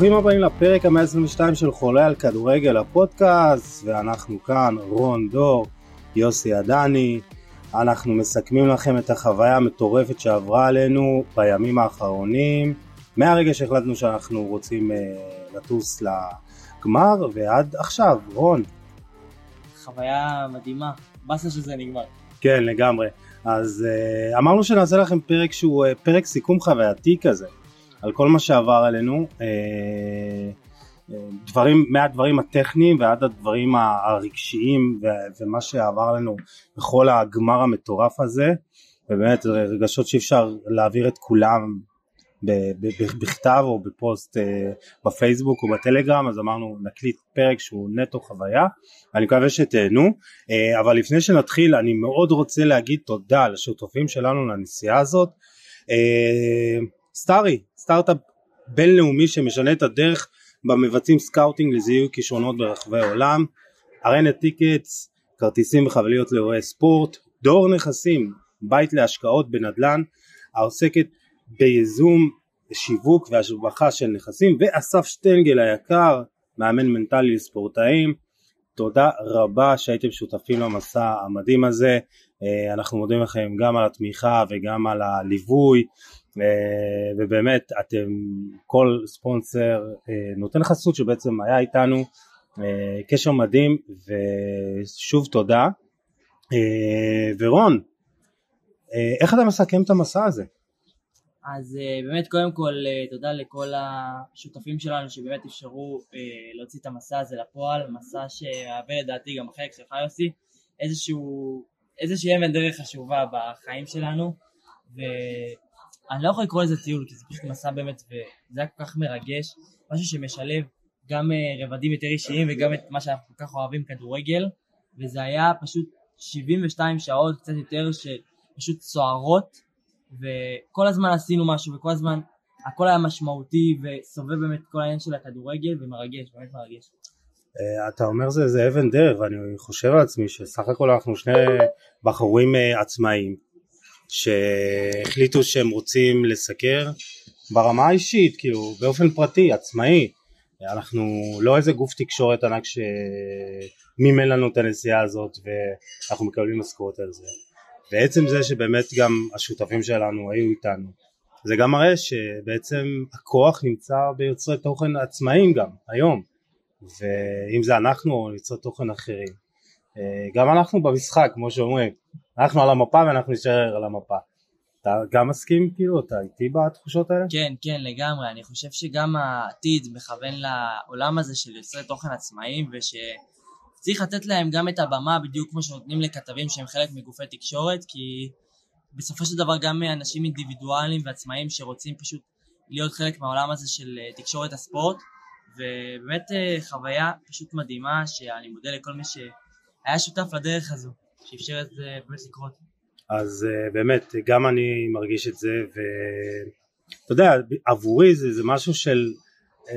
ברוכים הבאים לפרק ה-122 של חולה על כדורגל הפודקאסט ואנחנו כאן רון דור, יוסי עדני, אנחנו מסכמים לכם את החוויה המטורפת שעברה עלינו בימים האחרונים מהרגע שהחלטנו שאנחנו רוצים uh, לטוס לגמר ועד עכשיו, רון. חוויה מדהימה, באסה שזה נגמר. כן לגמרי, אז uh, אמרנו שנעשה לכם פרק שהוא uh, פרק סיכום חווייתי כזה על כל מה שעבר עלינו, uh, דברים, מהדברים הטכניים ועד הדברים הרגשיים ומה שעבר עלינו בכל הגמר המטורף הזה ובאמת רגשות שאי אפשר להעביר את כולם בכתב או בפוסט בפייסבוק או בטלגרם אז אמרנו נקליט פרק שהוא נטו חוויה אני מקווה שתהנו. אבל לפני שנתחיל אני מאוד רוצה להגיד תודה לשותפים שלנו לנסיעה הזאת סטארי סטארט-אפ בינלאומי שמשנה את הדרך במבצעים scouting לזיהוי כישרונות ברחבי העולם, ארנה טיקטס, כרטיסים וחבילות לאירועי ספורט, דור נכסים, בית להשקעות בנדל"ן העוסקת בייזום, שיווק והשבחה של נכסים, ואסף שטנגל היקר, מאמן מנטלי לספורטאים, תודה רבה שהייתם שותפים למסע המדהים הזה, אנחנו מודים לכם גם על התמיכה וגם על הליווי. אה, ובאמת אתם כל ספונסר אה, נותן חסות שבעצם היה איתנו אה, קשר מדהים ושוב תודה ורון איך אתה מסכם את המסע הזה? אז באמת קודם כל תודה לכל השותפים שלנו שבאמת אפשרו להוציא את המסע הזה לפועל, מסע שהווה לדעתי גם החלק שלך יוסי, איזשהו, איזושהי אבן דרך חשובה בחיים שלנו ו... אני לא יכול לקרוא לזה טיול, כי זה פשוט מסע באמת, וזה היה כל כך מרגש, משהו שמשלב גם אה, רבדים יותר אישיים וגם את מה שאנחנו כל כך אוהבים, כדורגל, וזה היה פשוט 72 שעות, קצת יותר, שפשוט סוערות, וכל הזמן עשינו משהו, וכל הזמן הכל היה משמעותי, וסובב באמת כל העניין של הכדורגל, ומרגש, באמת מרגש. אה, אתה אומר זה, זה אבן דרך, ואני חושב על עצמי שסך הכל אנחנו שני בחורים אה, עצמאיים. שהחליטו שהם רוצים לסקר ברמה האישית, כאילו באופן פרטי, עצמאי. אנחנו לא איזה גוף תקשורת ענק שמימן לנו את הנסיעה הזאת ואנחנו מקבלים משכורת על זה. ועצם זה שבאמת גם השותפים שלנו היו איתנו, זה גם מראה שבעצם הכוח נמצא ביוצרי תוכן עצמאיים גם, היום. ואם זה אנחנו או יוצרי תוכן אחרים. אה, גם אנחנו במשחק, כמו שאומרים, אנחנו על המפה ואנחנו נשאר על המפה. אתה גם מסכים כאילו? אתה איתי בתחושות האלה? כן, כן, לגמרי. אני חושב שגם העתיד מכוון לעולם הזה של יוצרי תוכן עצמאיים, ושצריך לתת להם גם את הבמה בדיוק כמו שנותנים לכתבים שהם חלק מגופי תקשורת, כי בסופו של דבר גם אנשים אינדיבידואליים ועצמאיים שרוצים פשוט להיות חלק מהעולם הזה של אה, תקשורת הספורט, ובאמת אה, חוויה פשוט מדהימה, שאני מודה לכל מי שהיה שותף לדרך הזו. שאפשר את זה באמת לקרות. אז uh, באמת גם אני מרגיש את זה ואתה יודע עבורי זה, זה משהו של uh,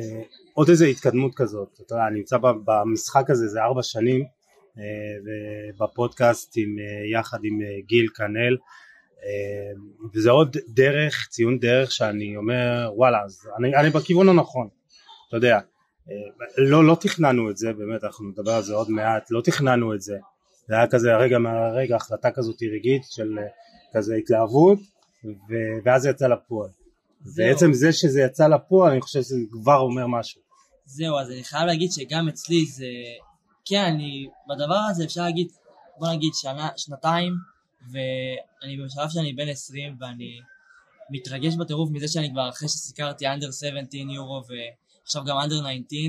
עוד איזה התקדמות כזאת. אתה יודע אני נמצא במשחק הזה זה ארבע שנים uh, ובפודקאסט עם, uh, יחד עם גיל כנל וזה עוד דרך ציון דרך שאני אומר וואלה אז אני, אני בכיוון הנכון אתה יודע. לא, לא תכננו את זה באמת אנחנו נדבר על זה עוד מעט. לא תכננו את זה זה היה כזה רגע מהרגע החלטה כזאת רגעית של אה, כזה התלהבות ו- ואז זה יצא לפועל. בעצם זה שזה יצא לפועל אני חושב שזה כבר אומר משהו. זהו אז אני חייב להגיד שגם אצלי זה כן אני בדבר הזה אפשר להגיד בוא נגיד שנה שנתיים ואני בשלב שאני בן 20 ואני מתרגש בטירוף מזה שאני כבר אחרי שסיקרתי אנדר 17 יורו ועכשיו גם אנדר 19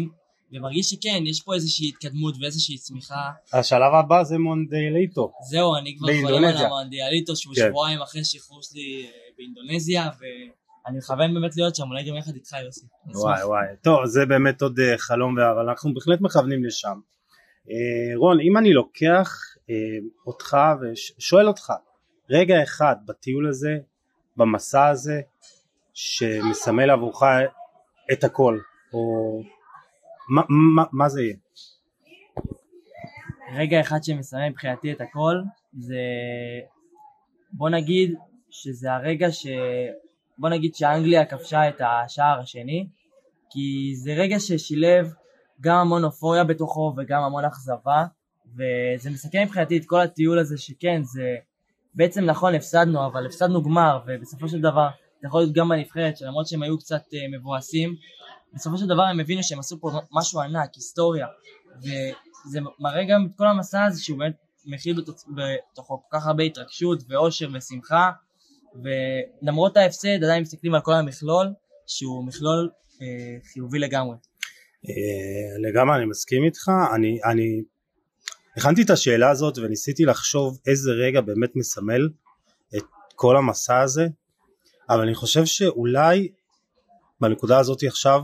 ומרגיש שכן, יש פה איזושהי התקדמות ואיזושהי צמיחה. השלב הבא זה מונדיאליטו. זהו, אני כבר חולם על המונדיאליטו שהוא כן. שבועיים אחרי שחרור שלי אה, באינדונזיה, ואני מכוון באמת להיות שם, אולי גם יחד איתך יוסי. וואי וואי, טוב, זה באמת עוד אה, חלום, אבל אנחנו בהחלט מכוונים לשם. אה, רון, אם אני לוקח אותך ושואל אותך, רגע אחד בטיול הזה, במסע הזה, שמסמל עבורך את הכל, או מה, מה, מה זה יהיה? רגע אחד שמסיים מבחינתי את הכל זה בוא נגיד שזה הרגע ש... בוא נגיד שאנגליה כבשה את השער השני כי זה רגע ששילב גם המון אופוריה בתוכו וגם המון אכזבה, וזה מסכם מבחינתי את כל הטיול הזה שכן, זה בעצם נכון הפסדנו, אבל הפסדנו גמר, ובסופו של דבר זה יכול להיות גם בנבחרת, שלמרות שהם היו קצת uh, מבואסים, בסופו של דבר הם הבינו שהם עשו פה משהו ענק, היסטוריה, וזה מראה גם את כל המסע הזה שהוא באמת מכיל בתוכו כל כך הרבה התרגשות ואושר ושמחה, ולמרות ההפסד עדיין מסתכלים על כל המכלול, שהוא מכלול אה, חיובי לגמרי. אה, לגמרי אני מסכים איתך, אני, אני הכנתי את השאלה הזאת וניסיתי לחשוב איזה רגע באמת מסמל את כל המסע הזה, אבל אני חושב שאולי בנקודה הזאת עכשיו,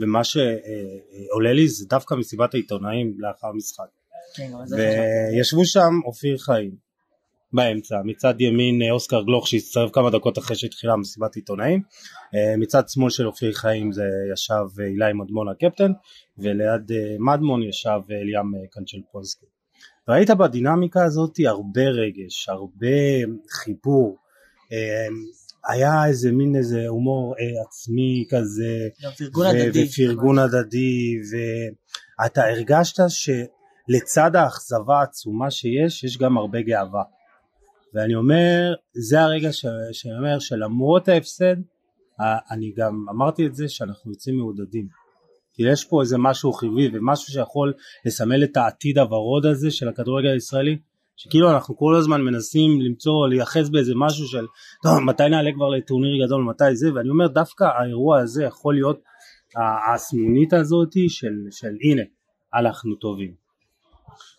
ומה שעולה לי זה דווקא מסיבת העיתונאים לאחר משחק. כן, וישבו שם אופיר חיים באמצע, מצד ימין אוסקר גלוך שהצטרף כמה דקות אחרי שהתחילה מסיבת עיתונאים, מצד שמאל של אופיר חיים זה ישב אילי מדמון הקפטן, וליד מדמון ישב אליאם קנצ'לפולסקי. ראית בדינמיקה הזאת הרבה רגש, הרבה חיבור, היה איזה מין איזה הומור אה, עצמי כזה, פרגון הדדי, ופרגון הדדי, ואתה הרגשת שלצד האכזבה העצומה שיש, יש גם הרבה גאווה. ואני אומר, זה הרגע ש... שאני אומר שלמרות ההפסד, אני גם אמרתי את זה שאנחנו יוצאים מעודדים. כי יש פה איזה משהו חיובי ומשהו שיכול לסמל את העתיד הוורוד הזה של הכדורגל הישראלי, שכאילו אנחנו כל הזמן מנסים למצוא, לייחס באיזה משהו של טוב מתי נעלה כבר לטורניר גדול, מתי זה, ואני אומר דווקא האירוע הזה יכול להיות הסנונית הזאת של, של הנה, אנחנו טובים.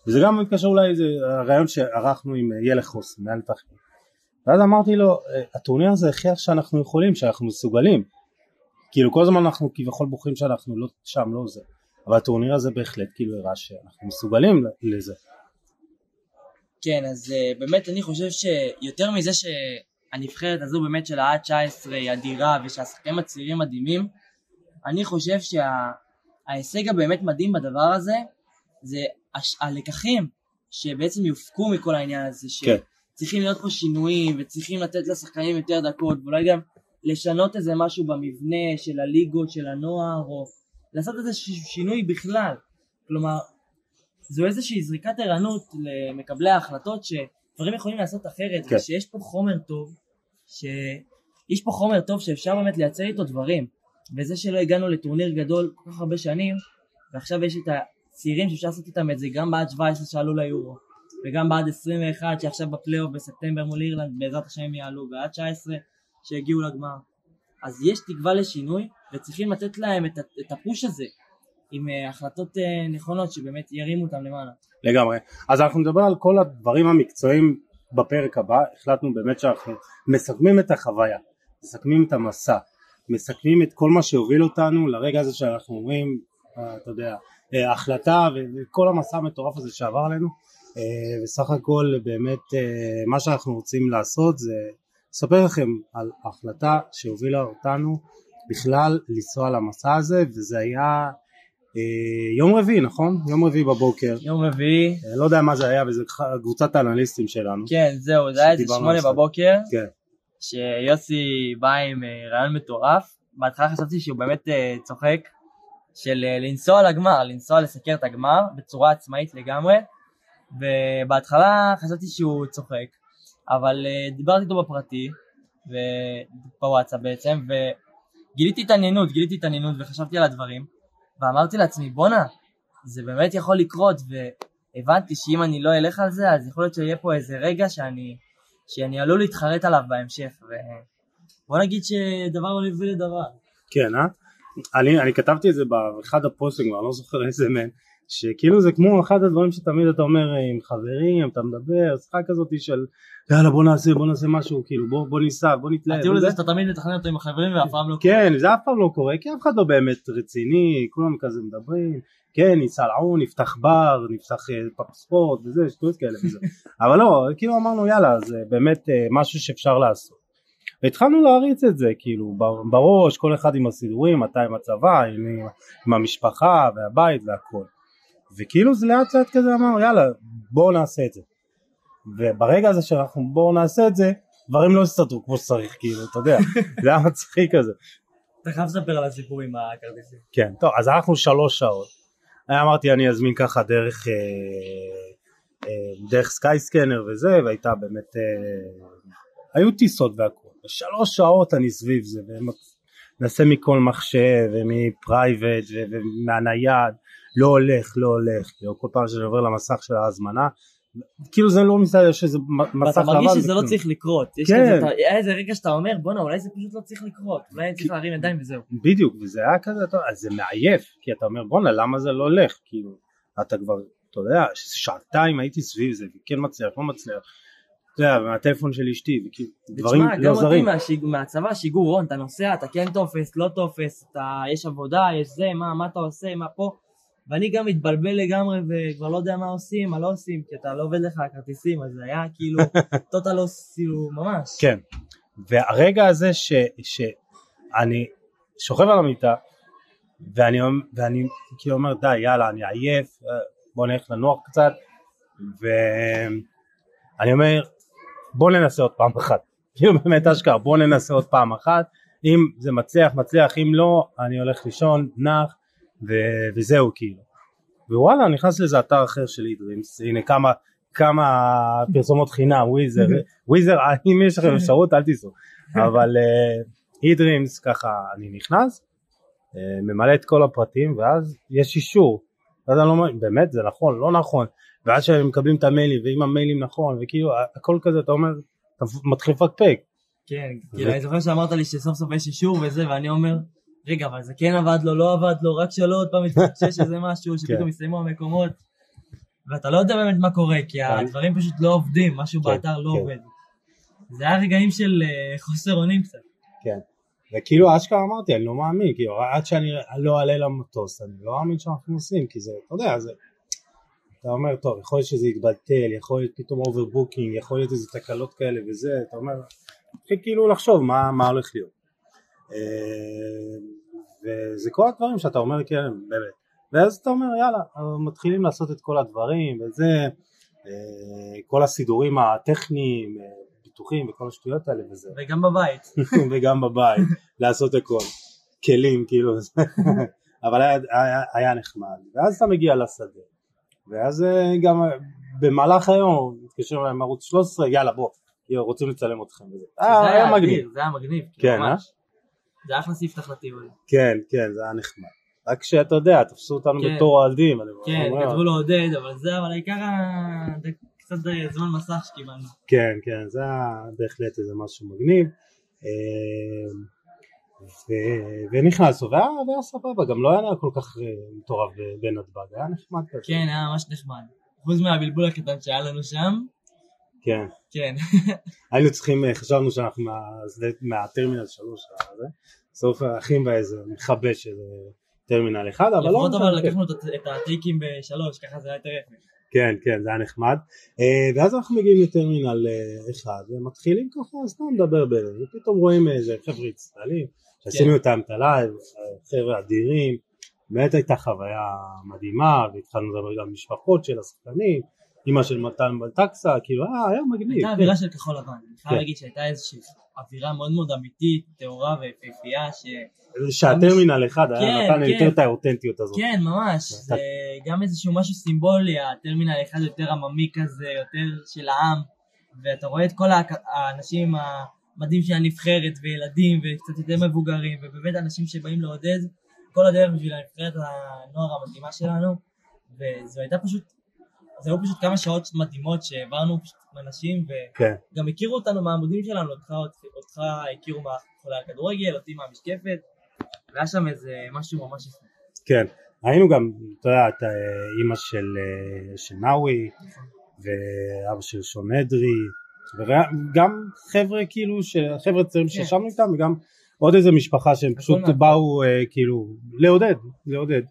וזה גם מתקשר אולי איזה הרעיון שערכנו עם ילך חוסן, מנהל תחקיר. ואז אמרתי לו, הטורניר הזה הכריח שאנחנו יכולים, שאנחנו מסוגלים. כאילו כל הזמן אנחנו כביכול בוחרים שאנחנו לא שם, לא זה. אבל הטורניר הזה בהחלט כאילו הראה שאנחנו מסוגלים לזה. כן, אז uh, באמת אני חושב שיותר מזה שהנבחרת הזו באמת של העד 19 היא אדירה ושהשחקנים הצעירים מדהימים, אני חושב שההישג שה, הבאמת מדהים בדבר הזה זה הש, הלקחים שבעצם יופקו מכל העניין הזה, כן. שצריכים להיות פה שינויים וצריכים לתת לשחקנים יותר דקות ואולי גם לשנות איזה משהו במבנה של הליגות של הנוער או לעשות איזה שינוי בכלל. כלומר, זו איזושהי זריקת ערנות למקבלי ההחלטות שדברים יכולים לעשות אחרת, כן. ושיש פה חומר טוב, שיש פה חומר טוב שאפשר באמת לייצר איתו דברים, וזה שלא הגענו לטורניר גדול כל כך הרבה שנים, ועכשיו יש את הצעירים שאפשר לעשות איתם את זה גם בעד 17 שעלו ליורו, וגם בעד 21 שעכשיו בפלייאוף בספטמבר מול אירלנד בעזרת השם יעלו, ועד 19 שהגיעו לגמר. אז יש תקווה לשינוי, וצריכים לתת להם את, את הפוש הזה, עם אה, החלטות אה, נכונות שבאמת ירימו אותם למעלה. לגמרי. אז אנחנו נדבר על כל הדברים המקצועיים בפרק הבא, החלטנו באמת שאנחנו מסכמים את החוויה, מסכמים את המסע, מסכמים את כל מה שהוביל אותנו לרגע הזה שאנחנו אומרים, אה, אתה יודע, החלטה וכל המסע המטורף הזה שעבר עלינו, וסך הכל באמת מה שאנחנו רוצים לעשות זה לספר לכם על החלטה שהובילה אותנו בכלל לנסוע למסע הזה וזה היה יום רביעי נכון? יום רביעי בבוקר. יום רביעי. אה, לא יודע מה זה היה וזה קבוצת האנליסטים שלנו. כן זהו זה היה איזה שמונה בבוקר. כן. שיוסי בא עם אה, רעיון מטורף. בהתחלה חשבתי שהוא באמת צוחק של לנסוע לגמר, לנסוע לסקר את הגמר בצורה עצמאית לגמרי. ובהתחלה חשבתי שהוא צוחק. אבל דיברתי איתו בפרטי, בוואטסאפ בעצם, וגיליתי התעניינות, גיליתי התעניינות וחשבתי על הדברים. ואמרתי לעצמי בואנה זה באמת יכול לקרות והבנתי שאם אני לא אלך על זה אז יכול להיות שיהיה פה איזה רגע שאני, שאני עלול להתחרט עליו בהמשך ובוא נגיד שדבר לא יביא לדבר. כן אה? אני, אני כתבתי את זה באחד הפוסטים כבר לא זוכר איזה מהם שכאילו זה כמו אחד הדברים שתמיד אתה אומר עם חברים אתה מדבר שיחה כזאת של יאללה בוא נעשה בוא נעשה משהו כאילו בוא בוא ניסע בוא נתלהב. הטיול הזה שאתה תמיד מתכנן אותו עם החברים ואף פעם לא קורה. כן זה אף פעם לא קורה כי אף אחד לא באמת רציני כולם כזה מדברים כן ניסע לעון נפתח בר נפתח אה, פאפ ספורט וזה שטויות כאלה וזה אבל לא כאילו אמרנו יאללה זה באמת אה, משהו שאפשר לעשות. והתחלנו להריץ את זה כאילו בראש כל אחד עם הסידורים מתי עם הצבא עם, עם המשפחה והבית והכל. וכאילו זה לאט לאט כזה אמר יאללה בואו נעשה את זה וברגע הזה שאנחנו בואו נעשה את זה דברים לא יסתדרו כמו שצריך כאילו אתה יודע זה היה מצחיק כזה אתה חייב לספר על הסיפור עם הכרטיסים. כן, טוב, אז הלכנו שלוש שעות. אני אמרתי אני אזמין ככה דרך, אה, אה, דרך סקייסקנר וזה, והייתה באמת, אה, היו טיסות והכל. בשלוש שעות אני סביב זה, ומנסה מכל מחשב ומ private ומהנייד, לא הולך, לא הולך, כאילו כל פעם שאני עובר למסך של ההזמנה, כאילו זה לא מסתדר, יש איזה מסך לבן. ואתה מרגיש שזה לא. צריך לקרות. יש כן. כזה, אתה- היה איזה רגע שאתה אומר בואנה אולי זה פשוט לא צריך לקרות. אולי אני צריך להרים ידיים וזהו. בדיוק, וזה היה כזה, אתה, אז זה מעייף, כי אתה אומר בואנה למה זה לא הולך, כאילו, אתה כבר, אתה יודע, שעתיים הייתי סביב זה, וכן מצליח, לא מצליח, אתה יודע, מהטלפון של אשתי, וכאילו, דברים לא גם אותי זרים, מהשיג- מהצבא שיגעו רון אתה נוסע אתה כן תופס לא תופס אתה יש עבודה יש זה מה מה אתה עושה מה פה ואני גם מתבלבל לגמרי וכבר לא יודע מה עושים מה לא עושים כי אתה לא עובד לך הכרטיסים אז זה היה כאילו טוטל לוס כאילו ממש. כן, והרגע הזה ש, שאני שוכב על המיטה, ואני, ואני כאילו אומר די יאללה אני עייף, בוא נלך לנוח קצת, ואני אומר בוא ננסה עוד פעם אחת, כאילו באמת אשכרה בוא ננסה עוד פעם אחת, אם זה מצליח מצליח, אם לא אני הולך לישון, נח, ו- וזהו כאילו. ווואלה נכנס לאיזה אתר אחר של אידרימס, הנה כמה, כמה פרסומות חינם, וויזר, וויזר, אם יש לכם אפשרות אל תיסעו, אבל אידרימס ככה אני נכנס, אה, ממלא את כל הפרטים ואז יש אישור, ואז אני לא אומר, באמת זה נכון, לא נכון, ואז שהם מקבלים את המיילים ואם המיילים נכון וכאילו הכל כזה אתה אומר, אתה מתחיל לפקפק, כן כאילו אני זוכר שאמרת לי שסוף סוף יש אישור וזה ואני אומר רגע אבל זה כן עבד לו לא עבד לו רק שלא עוד פעם יתפקשש איזה משהו כן. שפתאום יסיימו המקומות ואתה לא יודע באמת מה קורה כי כן. הדברים פשוט לא עובדים משהו כן, באתר לא. עובד זה היה רגעים של אה, חוסר אונים קצת כן. וכאילו אשכרה אמרתי אני לא מאמין, כאילו עד שאני לא אעלה למטוס אני לא מאמין שאנחנו נוסעים כי זה, אתה יודע, זה, אתה אומר טוב יכול להיות שזה יתבטל, יכול להיות פתאום overbooking, יכול להיות איזה תקלות כאלה וזה, אתה אומר, מתחיל כאילו לחשוב מה, מה הולך להיות. אה, וזה כל הדברים שאתה אומר כן באמת, ואז אתה אומר יאללה, מתחילים לעשות את כל הדברים וזה, אה, כל הסידורים הטכניים, אה, ביטוחים וכל השטויות האלה וזה. וגם בבית. וגם בבית, לעשות הכל, כלים כאילו, אבל היה, היה, היה נחמד, ואז אתה מגיע לשדה, ואז אה, גם אה, במהלך היום מתקשרים אליי מערוץ 13, יאללה בוא, רוצים לצלם אתכם. וזה, זה אה, היה מגניב, זה היה מגניב כן, כאילו, ממש. זה אחלה ספתח לטיול כן, כן, זה היה נחמד, רק שאתה יודע, תפסו אותנו כן. בתור אוהדים, כן כתבו לו עודד אבל זה אבל העיקר קצת זמן מסך שקיבלנו כן, כן, זה היה בהחלט איזה משהו מגניב. אה, ו- ונכנסנו, והיה והיה סבבה, גם לא היה כל כך אה, מטורף בנתב"ג, היה נחמד כזה. כן היה ממש נחמד חוץ מהבלבול הקטן שהיה לנו שם כן. כן היינו צריכים, אה, חשבנו שאנחנו מהטרמינל שלוש, הזה, בסוף אחים באיזה מכבה של אה, טרמינל אחד, אבל לא לפחות אבל כן. לקחנו את הט- את הטייקים בשלוש ככה זה היה יותר יפה כן, כן, זה היה נחמד. אה, ואז אנחנו מגיעים לטרמינל אה, אחד, ומתחילים ככה סתם לדבר בינינו, ופתאום רואים איזה חבר'ה ישראלים, שעשינו איתם את ה live, אה, חבר'ה אדירים, באמת הייתה חוויה מדהימה, והתחלנו לדבר גם עם משפחות של השחקנים, אימא של מתן בלטקסה, כאילו, אה, היה מגניב. הייתה כן. אווירה של כחול לבן אני חייב כן. להגיד שהייתה איזושהי אווירה מאוד מאוד אמיתית טהורה ויפהפייה ש... שהטרמינל אחד היה כן, נתן. יותר את האותנטיות הזאת. כן ממש זה גם איזשהו משהו סימבולי הטרמינל אחד יותר עממי כזה יותר של העם ואתה רואה את כל האנשים המדהים של הנבחרת וילדים וקצת יותר מבוגרים ובאמת אנשים שבאים לעודד כל הדרך בשביל הנבחרת הנוער המדהימה שלנו וזו הייתה פשוט זה היו פשוט כמה שעות מדהימות שהעברנו פשוט עם אנשים כן, וגם הכירו אותנו מהעמודים שלנו אותך, אותך הכירו מאחורי הכדורגל אותי מהמשקפת והיה שם איזה משהו ממש יפה כן. היינו גם, אתה יודע, את אה, אימא של, אה, של נאווי, ואבא של שון אדרי, וגם חבר'ה כאילו, חבר'ה צעירים כן. שישבנו איתם, וגם עוד איזה משפחה שהם פשוט מהכל. באו אה, כאילו לעודד, לעודד.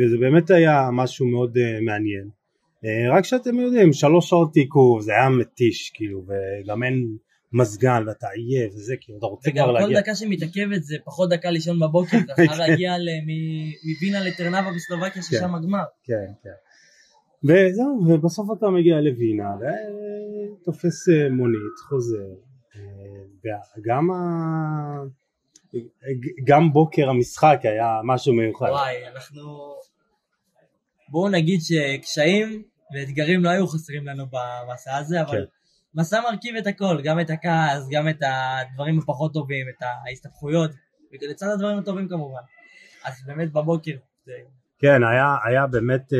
וזה באמת היה משהו מאוד מעניין. אה, רק שאתם יודעים, שלוש שעות עיכוב, זה היה מתיש, כאילו, וגם אין מזגן ואתה עייף וזה, כאילו, אתה רוצה וגם כבר כל להגיע. דקה שמתעכבת זה פחות דקה לישון בבוקר, אתה כן. חייב להגיע מווינה לטרנבה בסלובקיה ששם הגמר. כן, כן. וזהו, ובסוף אתה מגיע לווינה, ותופס אה, מונית, חוזר, אה, וגם ה... גם בוקר המשחק היה משהו מיוחד. וואי, אנחנו... בואו נגיד שקשיים ואתגרים לא היו חסרים לנו במסע הזה, אבל כן. מסע מרכיב את הכל, גם את הכעס, גם את הדברים הפחות טובים, את ההסתבכויות, ולצד הדברים הטובים כמובן. אז באמת בבוקר. כן, היה, היה באמת, אה,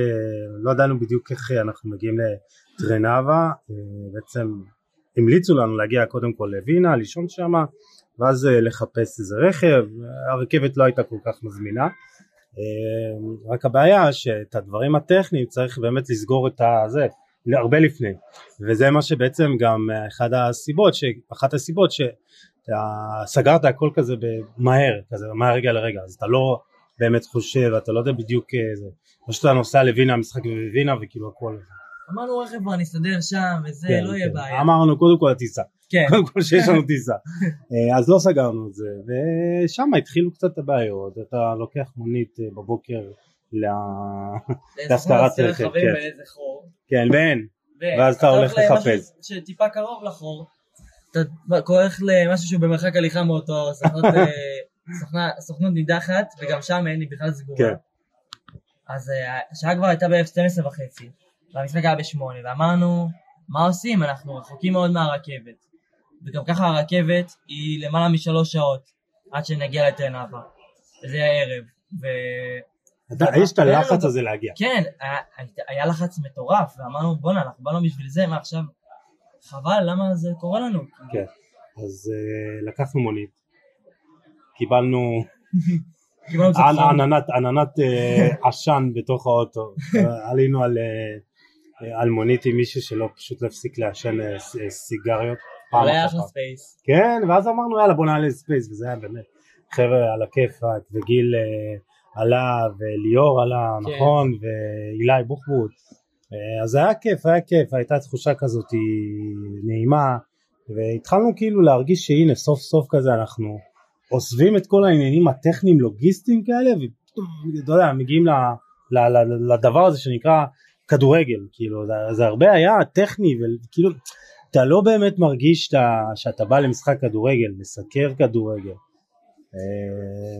לא ידענו בדיוק איך אנחנו מגיעים לטרנבה, אה, בעצם המליצו לנו להגיע קודם כל לווינה, לישון שם, ואז אה, לחפש איזה רכב, הרכבת לא הייתה כל כך מזמינה, רק הבעיה שאת הדברים הטכניים צריך באמת לסגור את הזה, הרבה לפני, וזה מה שבעצם גם אחד הסיבות. אחת הסיבות שסגרת הכל כזה מהר, כזה מהרגע לרגע, אז אתה לא באמת חושב, אתה לא יודע בדיוק איזה, פשוט אתה נוסע לווינה, המשחק בווינה וכאילו הכל. אמרנו רכב כבר נסתדר שם וזה, כן, לא יהיה כן. בעיה. אמרנו קודם כל הטיסה, כן, קודם כל שיש לנו טיסה, אה, אז לא סגרנו את זה, ושם התחילו קצת הבעיות, אתה לוקח מונית אה, בבוקר. להשכרת רכב, כן. כן, ואין, ואז אתה הולך לחפש. שטיפה קרוב לחור, אתה הולך למשהו שהוא במרחק הליכה מאותו סוכנות, אה, נידחת, וגם שם אין לי בכלל סגורה. כן. אז השעה כבר הייתה בערך 12 וחצי, והמשחק היה בשמונה, ואמרנו, מה עושים? אנחנו רחוקים מאוד מהרכבת. וגם ככה הרכבת היא למעלה משלוש שעות עד שנגיע לטרנבה. וזה היה ערב. ו... אתה- יש את הלחץ הזה להגיע. כן, היה, היה לחץ מטורף, ואמרנו בואנה, אנחנו באנו בשביל זה, מה עכשיו? חבל, למה זה קורה לנו? כן. אז אה, לקחנו מונית, קיבלנו. עננת, אה, עשן בתוך האוטו, עלינו על, אה, אה, על מונית עם מישהו שלא פשוט לא הפסיק לעשן אה, אה, סיגריות. פעם פעם. space. כן, ואז אמרנו יאללה בוא נעלה space, וזה היה באמת חבר'ה על הכיפאק, וגיל אה, עלה, וליאור עלה, כן. נכון, ואילי בוחבוט, אז היה כיף, היה כיף, הייתה תחושה כזאת נעימה, והתחלנו כאילו להרגיש שהנה סוף סוף כזה אנחנו עוזבים את כל העניינים הטכניים לוגיסטיים כאלה, ופתאום, אתה יודע, מגיעים ל, לדבר הזה שנקרא כדורגל, כאילו, זה, זה הרבה היה טכני, וכאילו, אתה לא באמת מרגיש שאתה, שאתה בא למשחק כדורגל, מסקר כדורגל. אה,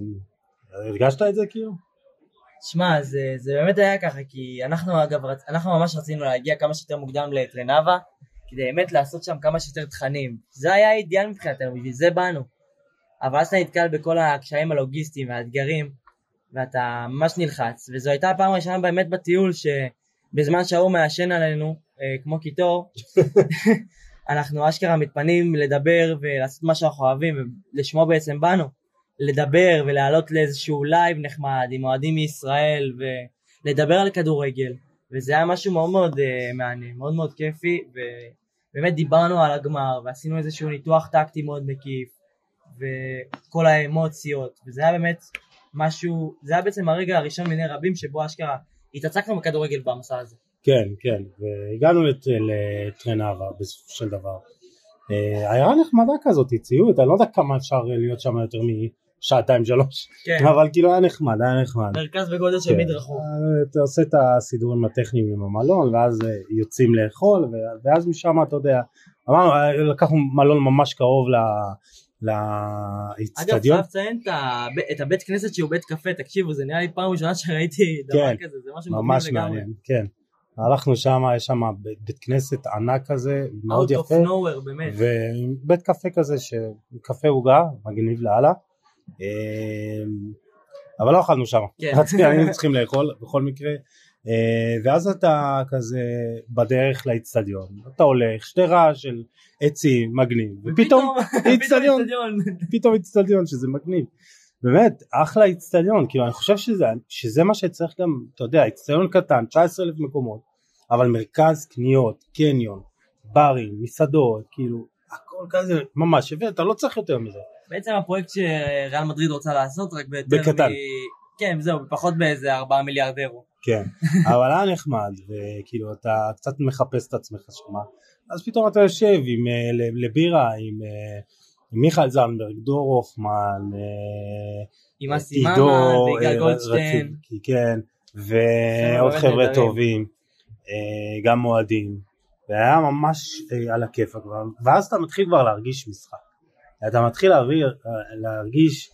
הרגשת את זה כאילו? שמע, זה, זה באמת היה ככה, כי אנחנו אגב, רצ... אנחנו ממש רצינו להגיע כמה שיותר מוקדם לטרנבה, כדי באמת לעשות שם כמה שיותר תכנים. זה היה האידיאל מבחינתנו, בשביל זה באנו. אבל אז אתה נתקל בכל הקשיים הלוגיסטיים והאתגרים, ואתה ממש נלחץ. וזו הייתה הפעם הראשונה באמת בטיול, שבזמן שההוא מעשן עלינו, אה, כמו קיטור, אנחנו אשכרה מתפנים לדבר ולעשות מה שאנחנו אוהבים, ולשמו בעצם באנו. לדבר ולעלות לאיזשהו live נחמד עם אוהדים מישראל ולדבר על כדורגל וזה היה משהו מאוד מאוד אה, מעניין, מאוד מאוד כיפי ובאמת דיברנו על הגמר ועשינו איזשהו ניתוח טקטי מאוד מקיף וכל האמוציות וזה היה באמת משהו, זה היה בעצם הרגע הראשון מיני רבים שבו אשכרה התעסקנו בכדורגל במסע הזה. כן, כן, והגענו לט- לטרנבה בסופו של דבר. אה, עיירה נחמדה כזאת, ציוד, אני לא יודע כמה אפשר להיות שם יותר משעתיים שלוש, כן, אבל כאילו היה נחמד, היה נחמד. מרכז בגודל של כן. מדרחוב. אה, אתה עושה את הסידורים הטכניים עם המלון, ואז אה, יוצאים לאכול, ואז משם אתה יודע, אמרנו, לקחנו מלון ממש קרוב ל- אגב, לאיצטדיון. חייב לציין את הב- את הבית כנסת שהוא בית קפה, תקשיבו, זה נראה לי פעם ראשונה שראיתי דבר כן, כזה, זה משהו ממש מגניב לגמרי. מעניין, כן. הלכנו שם, יש שם בית- כנסת ענק כזה, מאוד Out of יפה. nowhere, באמת. ובית קפה כזה, קפה עוגה, מגניב לאללה. אמ, אבל לא אכלנו שם, כן. רציתי, היינו צריכים לאכול בכל מקרה. אה, ואז אתה כזה בדרך לאיצטדיון, אתה הולך, שתי רעש של עצים, מגניב, ופתאום איצטדיון. פתאום איצטדיון שזה מגניב. באמת, אחלה איצטדיון, כאילו אני חושב שזה, שזה מה שצריך גם, אתה יודע, איצטדיון קטן, 19 אלף מקומות, אבל מרכז קניות, קניון, ברים, מסעדות, כאילו, הכל כזה, ממש, אתה לא צריך יותר מזה. בעצם הפרויקט שריאל מדריד רוצה לעשות, רק ביותר בקטן. כן, זהו, פחות באיזה 4 מיליארד אירו. כן, אבל היה נחמד, וכאילו אתה קצת מחפש את עצמך שמה, אז פתאום אתה יושב עם, אה, לבירה עם, אה, עם מיכאל זנברג, דור הופמן, אה, עם אסי ממן ויגאל גולדשטיין. כן, ועוד חבר'ה. טובים, גם אוהדים, והיה ממש על הכיפאק, ואז אתה מתחיל כבר להרגיש משחק. אתה מתחיל להרגיש,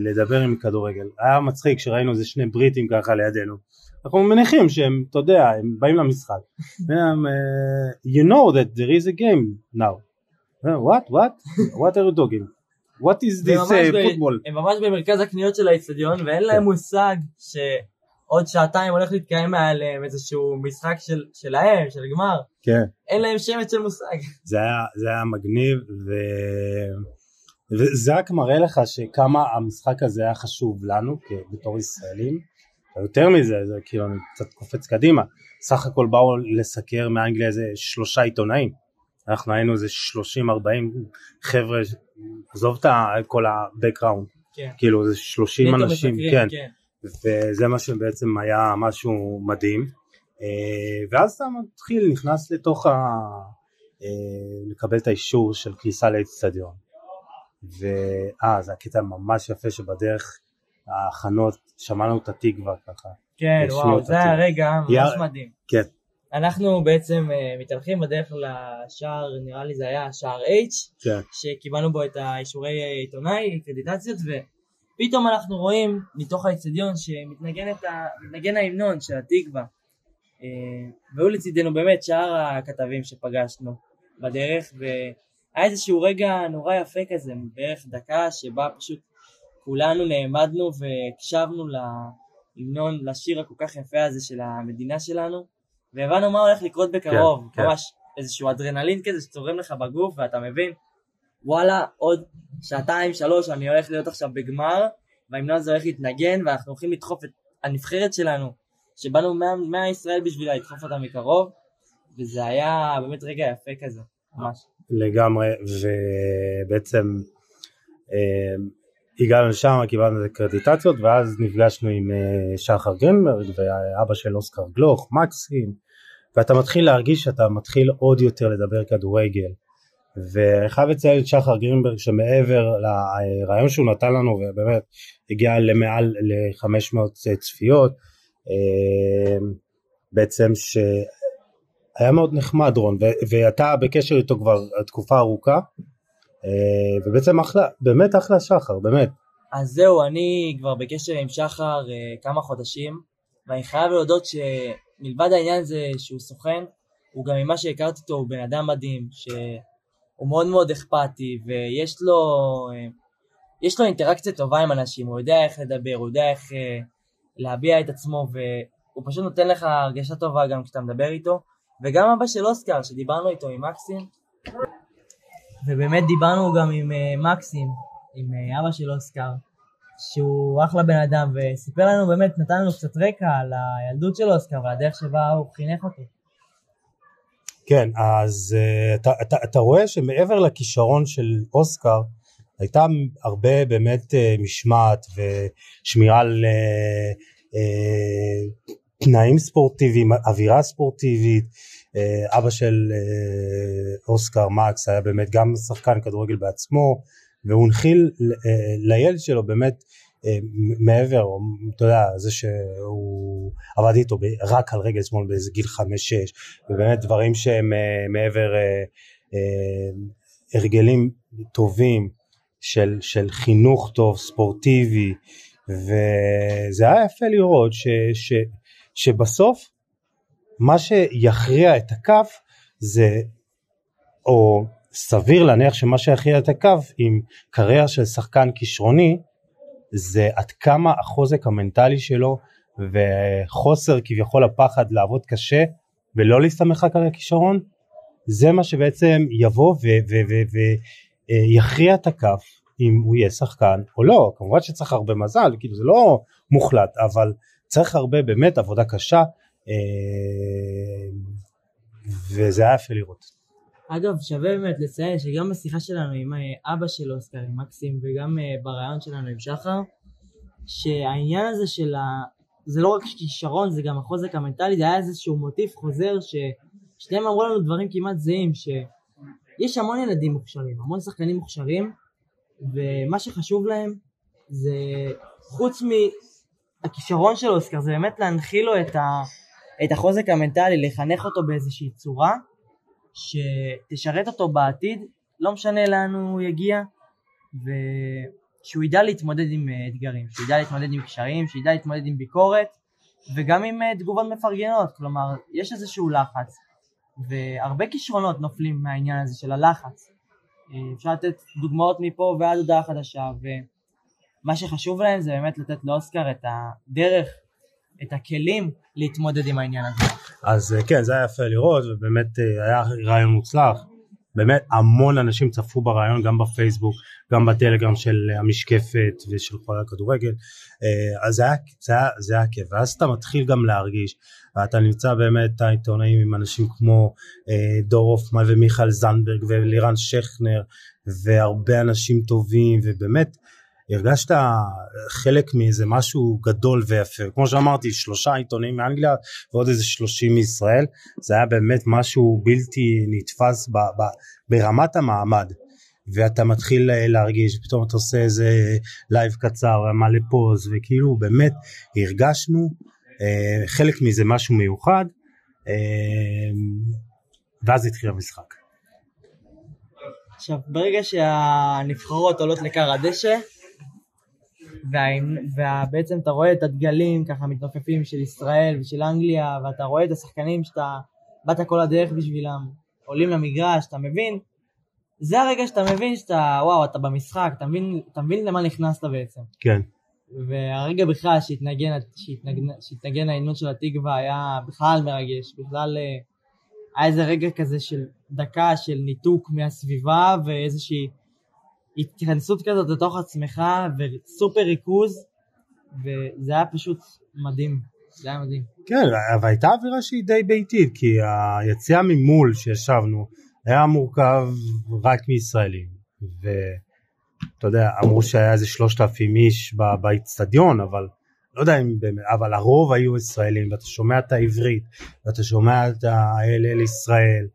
לדבר עם כדורגל. היה מצחיק שראינו איזה שני בריטים ככה לידינו. אנחנו מניחים שהם, אתה יודע, הם באים למשחק. והם, אה, you know that there is a game now. אה, what? what? what are you talking? what is this uh, football? הם ממש במרכז הקניות של האיצטדיון ואין להם כן. מושג שעוד שעתיים הולך להתקיים מעליהם איזשהו משחק של, שלהם, של גמר. כן. אין להם שמץ של מושג. זה היה, זה היה מגניב ו... וזה רק מראה לך שכמה המשחק הזה היה חשוב לנו בתור ישראלים. יותר מזה, זה כאילו אני קצת קופץ קדימה, סך הכל באו לסקר מאנגליה איזה שלושה עיתונאים. אנחנו היינו איזה 30-40 חבר'ה, עזוב את כל ה-background, כן. כאילו זה 30 נטו אנשים, כן, כן. וזה מה שבעצם היה משהו מדהים. אה, ואז אתה מתחיל, נכנס לתוך ה... אה, לקבל את האישור של כניסה לאצטדיון. ואה, זה הקטע ממש יפה שבדרך ההכנות, שמענו את התקווה ככה. כן, וואו, זה היה. רגע ממש מדהים. כן, אנחנו בעצם אה, מתהלכים בדרך לשער, נראה לי זה היה שער H, כן, שקיבלנו בו את האישורי עיתונאי, קרדיטציות, ופתאום אנחנו רואים מתוך האצטדיון שמתנגן ה- ההמנון של התקווה. אה, והיו לצידנו באמת שאר הכתבים שפגשנו בדרך, והיה איזשהו רגע נורא יפה כזה, בערך דקה, שבה פשוט כולנו נעמדנו והקשבנו להמנון, לשיר הכל כך יפה הזה של המדינה שלנו, והבנו מה הולך לקרות בקרוב, כן. ממש איזשהו אדרנלין כזה שצורם לך בגוף, ואתה מבין, וואלה, עוד שעתיים, שלוש, אני הולך להיות עכשיו בגמר, וההמנון הזה הולך להתנגן, ואנחנו הולכים לדחוף את הנבחרת שלנו, שבאנו מה- מהישראל בשבילה לדחוף אותה מקרוב, וזה היה באמת רגע יפה כזה, ממש. לגמרי, ובעצם אה, הגענו לשם, קיבלנו את הקרדיטציות, ואז נפגשנו עם אה, שחר גרינברג ואבא של אוסקר גלוך, מקסים, ואתה מתחיל להרגיש שאתה מתחיל עוד יותר לדבר כדורגל. וחייב לציין את שחר גרינברג שמעבר לרעיון שהוא נתן לנו ובאמת הגיע למעל ל-500 צפיות אה, בעצם שהיה מאוד נחמד רון ואתה בקשר איתו כבר תקופה ארוכה אה, ובעצם אחלה באמת אחלה שחר באמת. אז זהו, אני כבר בקשר עם שחר אה, כמה חודשים, ואני חייב להודות שמלבד העניין הזה שהוא סוכן, הוא גם ממה שהכרתי אותו הוא בן אדם מדהים, שהוא מאוד מאוד אכפתי, ויש לו, אה, יש לו אינטראקציה טובה עם אנשים, הוא יודע איך לדבר, הוא יודע איך להביע את עצמו, והוא פשוט נותן לך הרגשה טובה גם כשאתה מדבר איתו, וגם אבא של אוסקר, שדיברנו איתו עם מקסים, ובאמת דיברנו גם עם אה, מקסים, עם אה, אבא של אוסקר, שהוא אחלה בן אדם, וסיפר לנו באמת, נתן לנו קצת רקע על הילדות של אוסקר והדרך שבה הוא חינך אותו. כן אז אה, אתה, אתה, אתה רואה שמעבר לכישרון של אוסקר הייתה הרבה באמת אה, משמעת ושמירה על אה, אה, תנאים ספורטיביים, אווירה ספורטיבית. אה, אבא של אה, אוסקר מקס היה באמת גם שחקן כדורגל בעצמו, והוא הנחיל אה, לילד שלו באמת מעבר, אתה יודע, זה שהוא עבד איתו רק על רגל שמאל באיזה גיל חמש שש, ובאמת דברים שהם מעבר הרגלים טובים של, של חינוך טוב, ספורטיבי, וזה היה יפה לראות ש, ש, שבסוף מה שיכריע את הכף זה, או סביר להניח שמה שיכריע את הכף עם קריירה של שחקן כישרוני, זה עד כמה החוזק המנטלי שלו וחוסר כביכול הפחד לעבוד קשה ולא להסתמך רק על הכישרון, זה מה שבעצם יבוא ויכריע את הכף אם הוא יהיה שחקן או לא, כמובן שצריך הרבה מזל, כאילו זה לא מוחלט, אבל צריך הרבה באמת עבודה קשה אה, וזה היה יפה לראות. אגב, שווה באמת לציין שגם בשיחה שלנו עם אה, אבא של אוסקר, עם מקסים, וגם אה, בריאיון שלנו עם שחר, שהעניין הזה של ה... זה לא רק כישרון, זה גם החוזק המנטלי, זה היה איזשהו מוטיף חוזר ששניהם אמרו לנו דברים כמעט זהים, שיש המון ילדים מוכשרים, המון שחקנים מוכשרים, ומה שחשוב להם זה, חוץ מהכישרון של אוסקר, זה באמת להנחיל לו את, ה... את החוזק המנטלי, לחנך אותו באיזושהי צורה, שתשרת אותו בעתיד לא משנה לאן הוא יגיע, ושהוא ידע להתמודד עם אה, אתגרים, שהוא ידע להתמודד עם קשרים, שידע להתמודד עם ביקורת, וגם עם אה, תגובות מפרגנות, כלומר, יש איזשהו לחץ, והרבה כישרונות נופלים מהעניין הזה של הלחץ. אה, אפשר לתת דוגמאות מפה ועד הודעה חדשה, ומה שחשוב להם זה באמת לתת לאוסקר את הדרך, את הכלים להתמודד עם העניין הזה. אז כן, זה היה יפה לראות, ובאמת היה רעיון מוצלח. באמת המון אנשים צפו ברעיון גם בפייסבוק, גם בטלגרם של המשקפת ושל חולי הכדורגל, אז זה היה, זה, היה, זה היה כיף, ואז אתה מתחיל גם להרגיש, ואתה נמצא באמת העיתונאים עם אנשים כמו דור הופמן ומיכאל זנדברג ולירן שכנר, והרבה אנשים טובים, ובאמת הרגשת חלק מאיזה משהו גדול ויפה. כמו שאמרתי, שלושה עיתונאים מאנגליה ועוד איזה שלושים מישראל. זה היה באמת משהו בלתי נתפס ב, ב, ברמת המעמד. ואתה מתחיל להרגיש, פתאום אתה עושה איזה live קצר, מלא פוז, וכאילו באמת הרגשנו אה, חלק מזה משהו מיוחד, אה, ואז התחיל המשחק. עכשיו, ברגע שהנבחרות עולות לכר הדשא, ובעצם אתה רואה את הדגלים ככה מתנופפים של ישראל ושל אנגליה, ואתה רואה את השחקנים שאתה באת כל הדרך בשבילם, עולים למגרש, אתה מבין, זה הרגע שאתה מבין שאתה, וואו, אתה במשחק, אתה מבין, אתה מבין למה נכנסת בעצם. כן. והרגע בכלל שהתנגן, שהתנגן, שהתנגן ההמנון של התקווה היה בכלל מרגש, בכלל אה, היה איזה רגע כזה של דקה של ניתוק מהסביבה ואיזושהי התכנסות כזאת לתוך עצמך וסופר ריכוז וזה היה פשוט מדהים, זה היה מדהים. כן, אבל הייתה אווירה שהיא די ביתית כי היציאה ממול שישבנו היה מורכב רק מישראלים ואתה יודע אמרו שהיה איזה שלושת אלפים איש באיצטדיון אבל לא יודע אם באמת, אבל הרוב היו ישראלים ואתה שומע את העברית ואתה שומע את האל אל ישראל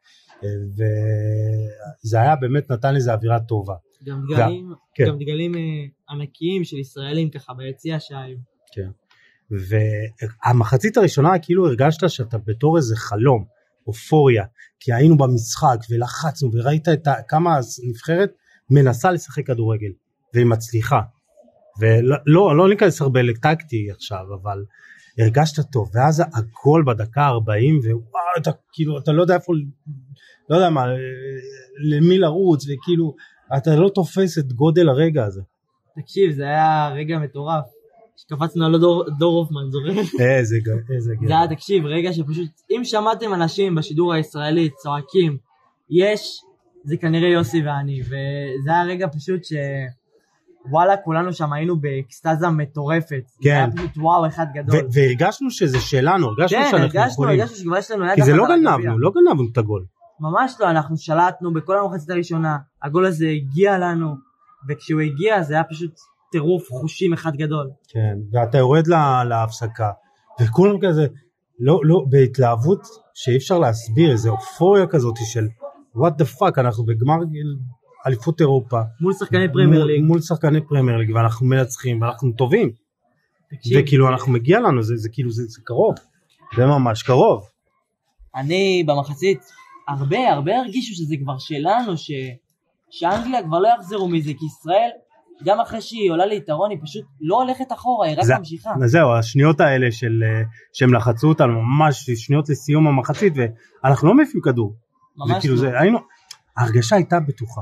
וזה היה באמת נתן לזה אווירה טובה. גם דגלים. כן. גם דגלים אה, ענקיים של ישראלים ככה ביציע שהיו. כן. והמחצית הראשונה כאילו הרגשת שאתה בתור איזה חלום, אופוריה, כי היינו במשחק ולחצנו וראית את ה... כמה הנבחרת מנסה לשחק כדורגל והיא מצליחה. ולא לא, לא ניכנס הרבה לטקטי עכשיו אבל הרגשת טוב ואז הגול בדקה 40 ווואו אתה כאילו אתה לא יודע איפה לא יודע מה למי לרוץ וכאילו אתה לא תופס את גודל הרגע הזה. תקשיב, זה היה רגע מטורף. שקפצנו על דור הופמן, זוכר? איזה גדול. זה היה, תקשיב, רגע שפשוט, אם שמעתם אנשים בשידור הישראלי צועקים, יש, זה כנראה יוסי ואני, וזה היה רגע פשוט ש... וואלה, כולנו שם היינו באקסטזה מטורפת. כן. זה היה פשוט וואו אחד גדול. והרגשנו שזה שלנו, הרגשנו כן, שאנחנו יכולים. כן, הרגשנו, הרגשנו שכבר יש לנו יד כי זה לא גנבנו, לא גנבנו את הגול. ממש לא, אנחנו שלטנו בכל המחצית הראשונה, הגול הזה הגיע לנו, וכשהוא הגיע זה היה פשוט טירוף חושים אחד גדול. כן, ואתה יורד לה, להפסקה, וכולם כזה, לא, לא, בהתלהבות שאי אפשר להסביר, איזה אופוריה כזאת של what the fuck, אנחנו בגמר אליפות אירופה. מול שחקני פרמייר ליג. מול שחקני פרמייר ליג, ואנחנו מנצחים, ואנחנו טובים. תקשיב. וכאילו אנחנו מגיע לנו, זה, זה כאילו, זה, זה קרוב, זה ממש קרוב. אני במחצית הרבה הרבה הרגישו שזה כבר שלנו, ש... שאנגליה כבר לא יחזרו מזה, כי ישראל, גם אחרי שהיא עולה ליתרון, היא פשוט לא הולכת אחורה, היא רק זה, ממשיכה. זהו, השניות האלה של, אה, שהם לחצו אותנו, ממש שניות לסיום המחצית, ואנחנו לא מעיפים כדור. ממש וכאילו לא. זה, היינו, ההרגשה הייתה בטוחה.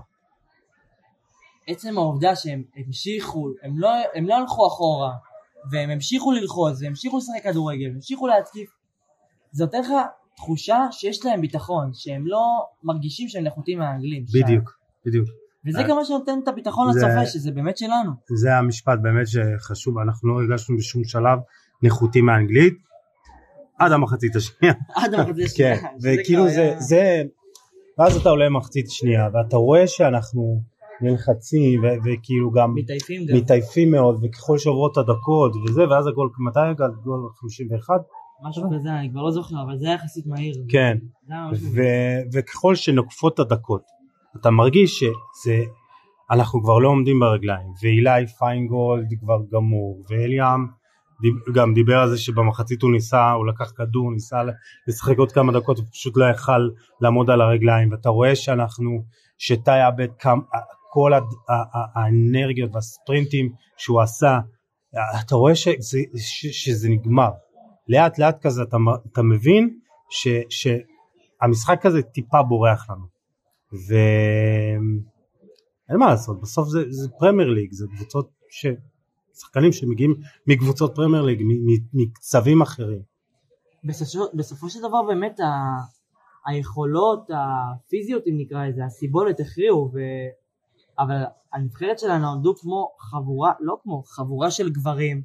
עצם העובדה שהם המשיכו, הם לא, הם לא הלכו אחורה, והם המשיכו ללחוץ, והם המשיכו לשחק כדורגל, והם המשיכו להתקיף, זה נותן לך תחושה שיש להם ביטחון, שהם לא מרגישים שהם נחותים מהאנגלים. בדיוק, שם. בדיוק. וזה גם מה שנותן את הביטחון לצופה, שזה באמת שלנו. זה המשפט באמת שחשוב, אנחנו לא הרגשנו בשום שלב נחותים מהאנגלית, עד המחצית השנייה. עד המחצית השנייה. כן, וכאילו זה, זה, ואז אתה עולה למחצית שנייה, ואתה רואה שאנחנו נלחצים, וכאילו גם מתעייפים גם. מתעייפים מאוד, וככל שעוברות הדקות וזה, ואז הגול, מתי הגול? גול 51? משהו כזה, אני כבר לא זוכר, אבל זה היה יחסית מהיר. כן, ו- וככל שנוקפות הדקות, אתה מרגיש שזה, אנחנו כבר לא עומדים ברגליים, ואילי פיינגולד כבר גמור, ואליאם גם דיבר על זה שבמחצית הוא ניסה, הוא לקח כדור, ניסה לשחק עוד כמה דקות, הוא פשוט לא יכל לעמוד על הרגליים, ואתה רואה שאנחנו, שטי עבד כל הד- ה- ה- האנרגיות והספרינטים שהוא עשה, אתה רואה שזה, ש, שזה נגמר. לאט לאט כזה אתה, אתה מבין ש, שהמשחק הזה טיפה בורח לנו. ואין מה לעשות, בסוף זה, זה פרמייר ליג, זה קבוצות ש... שחקנים שמגיעים מקבוצות פרמייר ליג, מקצבים אחרים. בסופו, בסופו של דבר באמת ה, היכולות הפיזיות אם נקרא לזה, הסיבולת הכריעו, ו... אבל הנבחרת שלנו עמדו כמו חבורה, לא כמו, חבורה של גברים,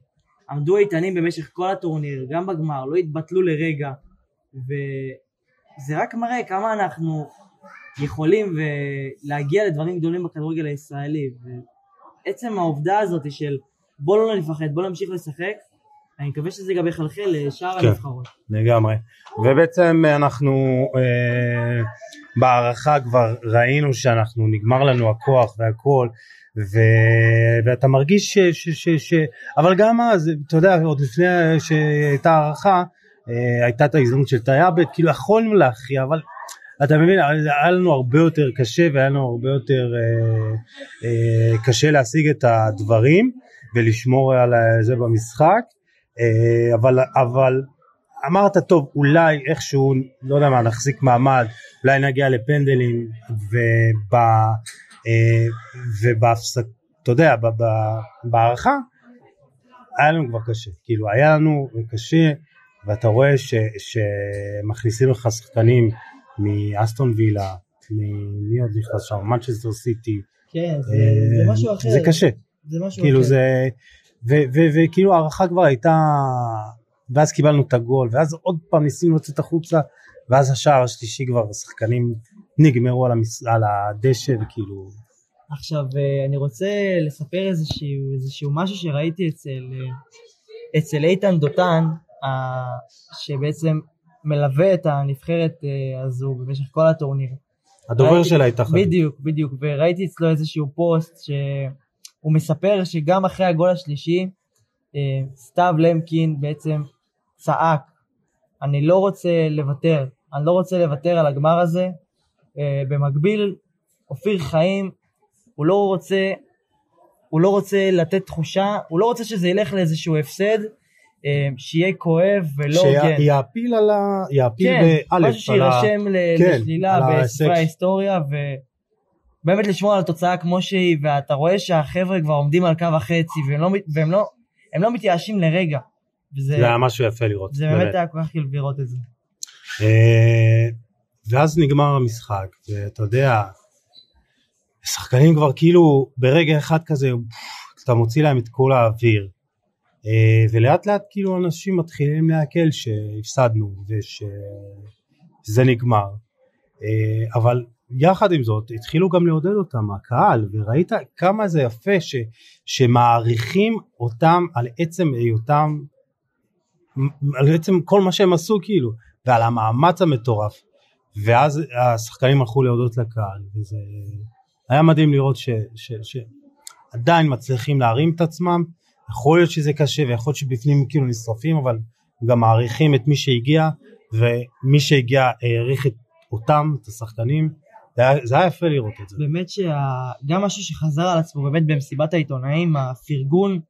עמדו איתנים במשך כל הטורניר, גם בגמר, לא התבטלו לרגע, וזה רק מראה כמה אנחנו יכולים להגיע לדברים גדולים בכדורגל הישראלי, ועצם העובדה הזאת של בוא לא נפחד, בוא נמשיך לשחק, אני מקווה שזה גם יחלחל לשאר כן. הנבחרות. לגמרי. ובעצם אנחנו אה, בהערכה כבר ראינו שאנחנו נגמר לנו הכוח והכל ו... ואתה מרגיש ש... ש... ש... ש... אבל גם אז אתה יודע עוד לפני שהייתה הערכה אה, הייתה את ההזדמנות של טייאבט כאילו יכולנו להכריע אבל אתה מבין היה לנו הרבה יותר קשה והיה לנו הרבה יותר אה, אה, קשה להשיג את הדברים ולשמור על זה במשחק אה, אבל אבל אמרת טוב אולי איכשהו לא יודע מה נחזיק מעמד אולי נגיע לפנדלים וב, אה, ובהפסק אתה יודע בהערכה היה לנו כבר קשה כאילו היה לנו קשה ואתה רואה ש, שמכניסים לך שחקנים מאסטון וילה מי עוד נכנס שם מנצ'סטר סיטי כן, זה, אה, זה משהו אחר. זה קשה זה משהו כאילו אחר. זה וכאילו ההערכה כבר הייתה ואז קיבלנו את הגול ואז עוד פעם ניסינו לצאת החוצה ואז השער השלישי כבר השחקנים נגמרו על, המס... על הדשא וכאילו עכשיו אה, אני רוצה לספר איזשהו, איזשהו משהו שראיתי אצל, אה, אצל איתן דותן, שבעצם מלווה את הנבחרת אה, הזו במשך כל הטורניר. הדובר ראיתי- שלה הייתה חביב. בדיוק, בדיוק, וראיתי אצלו איזשהו פוסט שהוא מספר שגם אחרי הגול השלישי, אה, סתיו למקין בעצם צעק, אני לא רוצה לוותר, אני לא רוצה לוותר על הגמר הזה. אה, במקביל, אופיר חיים, הוא לא רוצה, הוא לא רוצה לתת תחושה, הוא לא רוצה שזה ילך לאיזשהו הפסד, אה, שיהיה כואב ולא הוגן. שיעפיל על ה... יעפיל כן, באלף משהו על ה... שיירשם כן, לשלילה על בספרי. ההיסטוריה ובאמת לשמור על התוצאה כמו שהיא ואתה רואה שהחבר'ה כבר עומדים על קו החצי והם לא, והם לא, הם לא מתייאשים לרגע וזה זה היה משהו יפה לראות. זה באמת היה כל כך כיף לראות את זה. אה, ואז נגמר המשחק ואתה יודע שחקנים כבר כאילו ברגע אחד כזה אתה מוציא להם את כל האוויר אה, ולאט לאט כאילו אנשים מתחילים לעכל שהפסדנו ושזה נגמר אה, אבל יחד עם זאת התחילו גם לעודד אותם הקהל וראית כמה זה יפה ש, שמעריכים אותם על עצם היותם על עצם כל מה שהם עשו כאילו ועל המאמץ המטורף. ואז השחקנים הלכו להודות לקהל וזה היה מדהים לראות ש, ש, שעדיין מצליחים להרים את עצמם. יכול להיות שזה קשה ויכול להיות שבפנים כאילו נשרפים אבל גם מעריכים את מי שהגיע ומי שהגיע העריך את אותם את השחקנים זה היה, יפה לראות את זה. באמת שגם משהו שחזר על עצמו באמת במסיבת העיתונאים הפרגון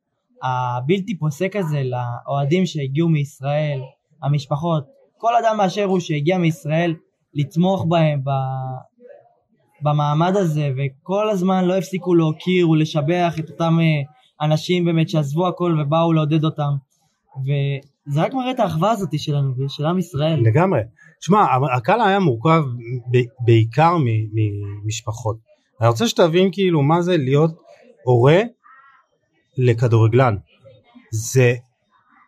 הבלתי פוסק הזה לאוהדים שהגיעו מישראל המשפחות כל אדם באשר הוא שהגיע מישראל לתמוך בהם ב... במעמד הזה וכל הזמן לא הפסיקו להוקיר ולשבח את אותם אה, אנשים באמת שעזבו הכל ובאו לעודד אותם וזה רק מראה את האחווה הזאת שלנו ושל עם ישראל. לגמרי. שמע, הקהל היה מורכב בעיקר ממשפחות. אני רוצה שתבין כאילו מה זה להיות הורה לכדורגלן. זה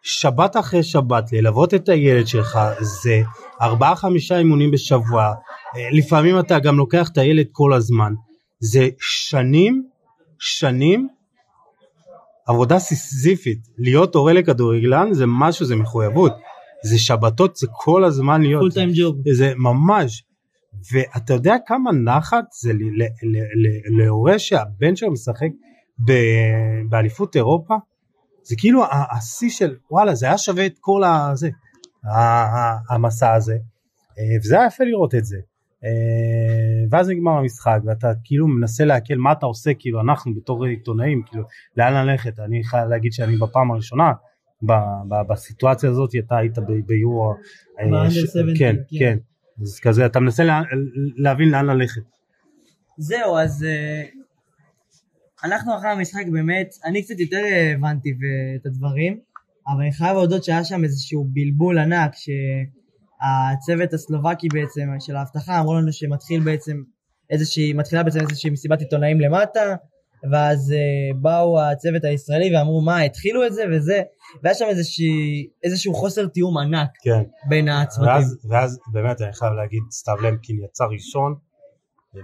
שבת אחרי שבת, ללוות את הילד שלך, זה ארבעה חמישה אימונים בשבוע, אה, לפעמים אתה גם לוקח את הילד כל הזמן. זה שנים, שנים עבודה סיזיפית. להיות הורה לכדורגלן זה משהו, זה מחויבות. זה שבתות, זה כל הזמן להיות. פול טיים ג'וב. זה ממש. ואתה יודע כמה נחת זה להורה שהבן שלו משחק באליפות אירופה? זה כאילו השיא של וואלה זה היה שווה את כל הזה, המסע הזה, אה, וזה היה יפה לראות את זה. אה, ואז נגמר המשחק ואתה כאילו מנסה להקל מה אתה עושה כאילו אנחנו בתור עיתונאים כאילו לאן ללכת? אני חייב להגיד שאני בפעם הראשונה ב, ב, בסיטואציה הזאת אתה היית ב- ביורו אה, באנדר ש- 17, כן כן. כן. אז כזה אתה מנסה לה, להבין לאן ללכת. זהו, אז אה, אנחנו אחרי המשחק באמת, אני קצת יותר אה, הבנתי את הדברים, אבל אני חייב להודות שהיה שם איזשהו בלבול ענק, שהצוות הסלובקי בעצם של האבטחה אמרו לנו שמתחיל בעצם איזושהי, מתחילה בעצם איזושהי מסיבת עיתונאים למטה, ואז אה, באו הצוות הישראלי ואמרו מה, התחילו את זה? וזה, והיה שם איזושהי, איזשהו חוסר תיאום ענק כן. בין הצוותים. ואז, ואז באמת אני חייב להגיד סתיו למקין יצא ראשון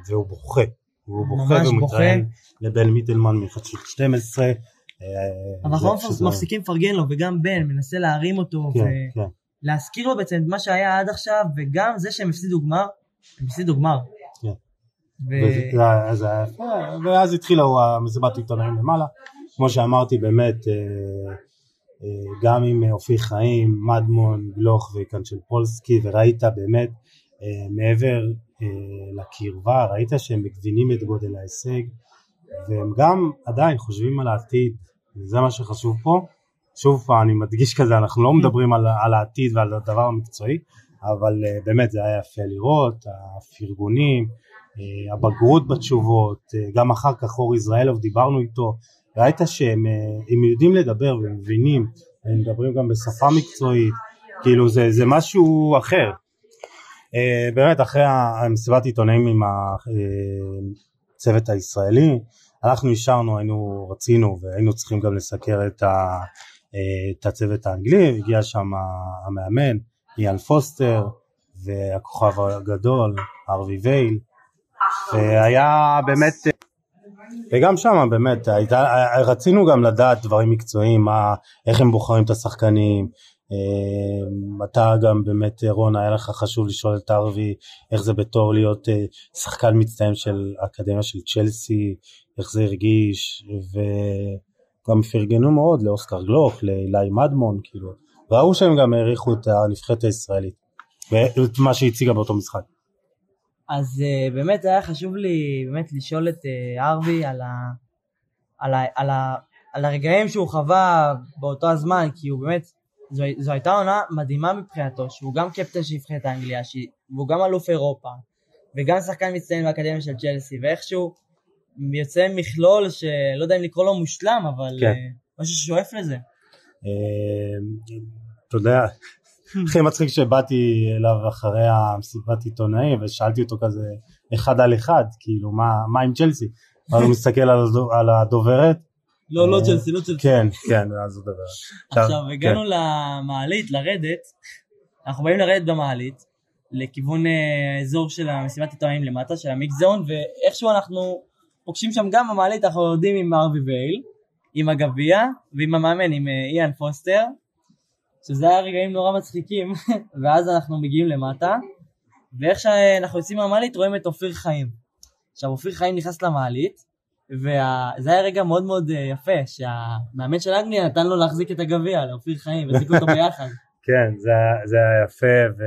והוא בוכה. הוא בוכה ומתראיין לבן מידלמן מחדשות 12 אה, אבל אנחנו מפסיקים לפרגן לו, וגם בן מנסה להרים אותו, כן, ו... כן. להזכיר לו בעצם את מה שהיה עד עכשיו, וגם זה שהם הפסידו גמר, הם הפסידו גמר. כן. יפה, ואז התחילה המסיבת עיתונאים למעלה, כמו שאמרתי באמת, אה, אה, גם עם אופיר חיים, מדמון, גלוך וקנצ'לפולסקי, וראית באמת אה, מעבר לקרבה, ראית שהם מגבינים את גודל ההישג, והם גם עדיין חושבים על העתיד, וזה מה שחשוב פה. שוב פעם, אני מדגיש כזה, אנחנו לא מדברים על, על העתיד ועל הדבר המקצועי, אבל אה, באמת זה היה יפה לראות, הפרגונים, אה, הבגרות בתשובות, אה, גם אחר כך אור יזרעאלוב דיברנו איתו, ראית שהם הם יודעים לדבר והם מבינים, הם מדברים גם בשפה מקצועית, כאילו זה, זה משהו אחר. אה, באמת אחרי המסיבת עיתונאים עם הצוות הישראלי, אנחנו אישרנו, היינו, רצינו והיינו צריכים גם לסקר את, ה, את הצוות האנגלי, הגיע שם המאמן, איאן פוסטר והכוכב הגדול, ארווי וייל, והיה באמת, וגם שם באמת, הייתה, רצינו גם לדעת דברים מקצועיים, מה, איך הם בוחרים את השחקנים, אה, אתה גם באמת רון היה לך חשוב לשאול את ארווי איך זה בתור להיות אה, שחקן מצטיין של האקדמיה של צ'לסי, איך זה הרגיש, וגם פרגנו מאוד לאוסקר גלוך, לאילי מדמון, כאילו, ראו שהם גם העריכו את הנבחרת הישראלית, ואת מה שהציגה באותו משחק. אז uh, באמת היה חשוב לי באמת לשאול את uh, ארווי על, ה, על, על, על הרגעים שהוא חווה באותו הזמן, כי הוא באמת, זו, זו הייתה עונה מדהימה מבחינתו, שהוא גם קפטן של נבחרת האנגליה, שהיא- והוא גם אלוף אירופה, וגם שחקן מצטיין באקדמיה של צ'לסי, ואיכשהו יוצא מכלול שלא יודע אם לקרוא לו מושלם, אבל כן. uh, משהו ששואף לזה. אה, אתה יודע, הכי מצחיק שבאתי אליו אחרי המסיבת עיתונאים ושאלתי אותו כזה אחד על אחד, כאילו מה, מה עם צ'לסי? אז הוא מסתכל על הדו- על הדוברת, לא, לא אה, צ'לסי, לא צ'לסי. כן, כן, אז הוא דובר. עכשיו, הגענו למעלית, לרדת, אנחנו באים לרדת במעלית, לכיוון אה, אזור של המסיבת עיתונאים למטה, של המיקס זון, ואיכשהו אנחנו פוגשים שם גם במעלית, אנחנו יורדים עם ארווי וייל, עם הגביע, ועם המאמן, עם אה, איאן פוסטר, שזה היה רגעים נורא מצחיקים, ואז אנחנו מגיעים למטה, ואיך שאנחנו יוצאים מהמעלית רואים את אופיר חיים. עכשיו, אופיר חיים נכנס למעלית, וזה היה רגע מאוד מאוד אה, יפה, שהמאמן של אנגליה נתן לו להחזיק את הגביע לאופיר חיים, והחזיקו אותו ביחד. כן, זה, זה היה יפה,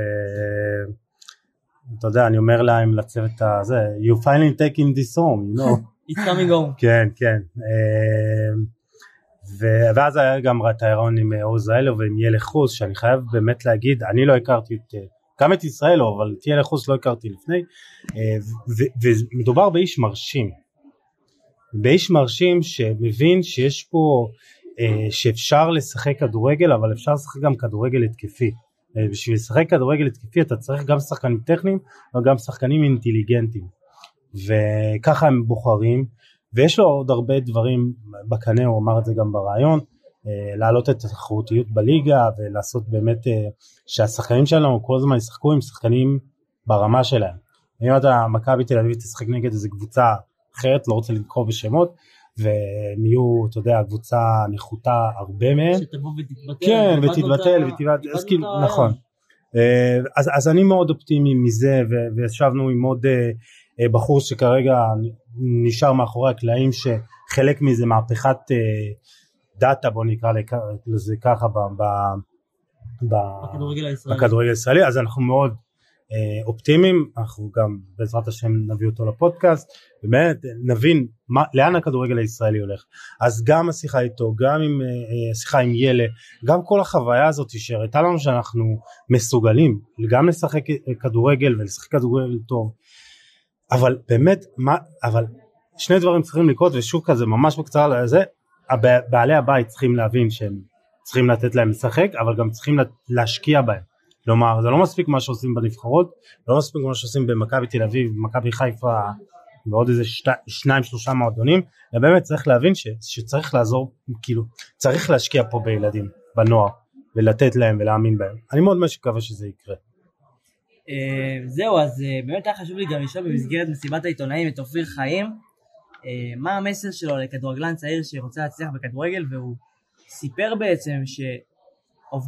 ואתה יודע, אני אומר להם לצוות הזה, you finally taking this home, you know. It's coming home. כן, כן. אה, ו- ואז היה גם את האירון עם עוז האלו ועם ילך חוס, שאני חייב באמת להגיד, אני לא הכרתי את, אה, גם את ישראל, אבל את ילך חוס לא הכרתי לפני, אה, ו- ומדובר באיש מרשים. באיש מרשים שמבין שיש פה, אה, שאפשר לשחק כדורגל, אבל אפשר לשחק גם כדורגל התקפי. אה, בשביל לשחק כדורגל התקפי אתה צריך גם שחקנים טכניים, אבל גם שחקנים אינטליגנטיים. וככה הם בוחרים, ויש לו עוד הרבה דברים בקנה, הוא אמר את זה גם ברעיון, אה, להעלות את התחרותיות בליגה ולעשות באמת אה, שהשחקנים שלנו כל הזמן ישחקו עם שחקנים ברמה שלהם. אם אתה מכבי תל אביב תשחק נגד איזה קבוצה אחרת, לא רוצה לנקוב בשמות, והם יהיו, אתה יודע, קבוצה נחותה הרבה מהם, שתבוא ותתבטל. כן, ותתבטל, ותתבטל, אז כאילו. נכון. אה, אז, אז אני מאוד אופטימי מזה, וישבנו עם עוד אה, אה, בחור שכרגע נשאר מאחורי הקלעים, שחלק מזה מהפכת דאטה, בוא נקרא לזה ככה, ב- ב- ב- בכדורגל הישראלי. אז אנחנו מאוד אופטימיים, אנחנו גם בעזרת השם נביא אותו לפודקאסט, באמת נבין מה, לאן הכדורגל הישראלי הולך. אז גם השיחה איתו, גם עם אה, השיחה עם ילה, גם כל החוויה הזאת שהראתה לנו שאנחנו מסוגלים גם לשחק כדורגל ולשחק כדורגל טוב, אבל באמת, מה, אבל שני דברים צריכים לקרות ושוב כזה ממש בקצרה לזה, בעלי הבית צריכים להבין שהם צריכים לתת להם לשחק אבל גם צריכים להשקיע בהם כלומר זה לא מספיק מה שעושים בנבחרות לא מספיק מה שעושים במכבי תל אביב מכבי חיפה ועוד איזה שתי, שניים שלושה מועדונים ובאמת צריך להבין ש, שצריך לעזור כאילו צריך להשקיע פה בילדים בנוער ולתת להם ולהאמין בהם אני מאוד מקווה שזה יקרה. אה, זהו אז אה, באמת היה חשוב לי גם לשאול במסגרת מסיבת העיתונאים את אופיר חיים אה, מה המסר שלו לכדורגלן צעיר שרוצה להצליח בכדורגל והוא סיפר בעצם שעובדים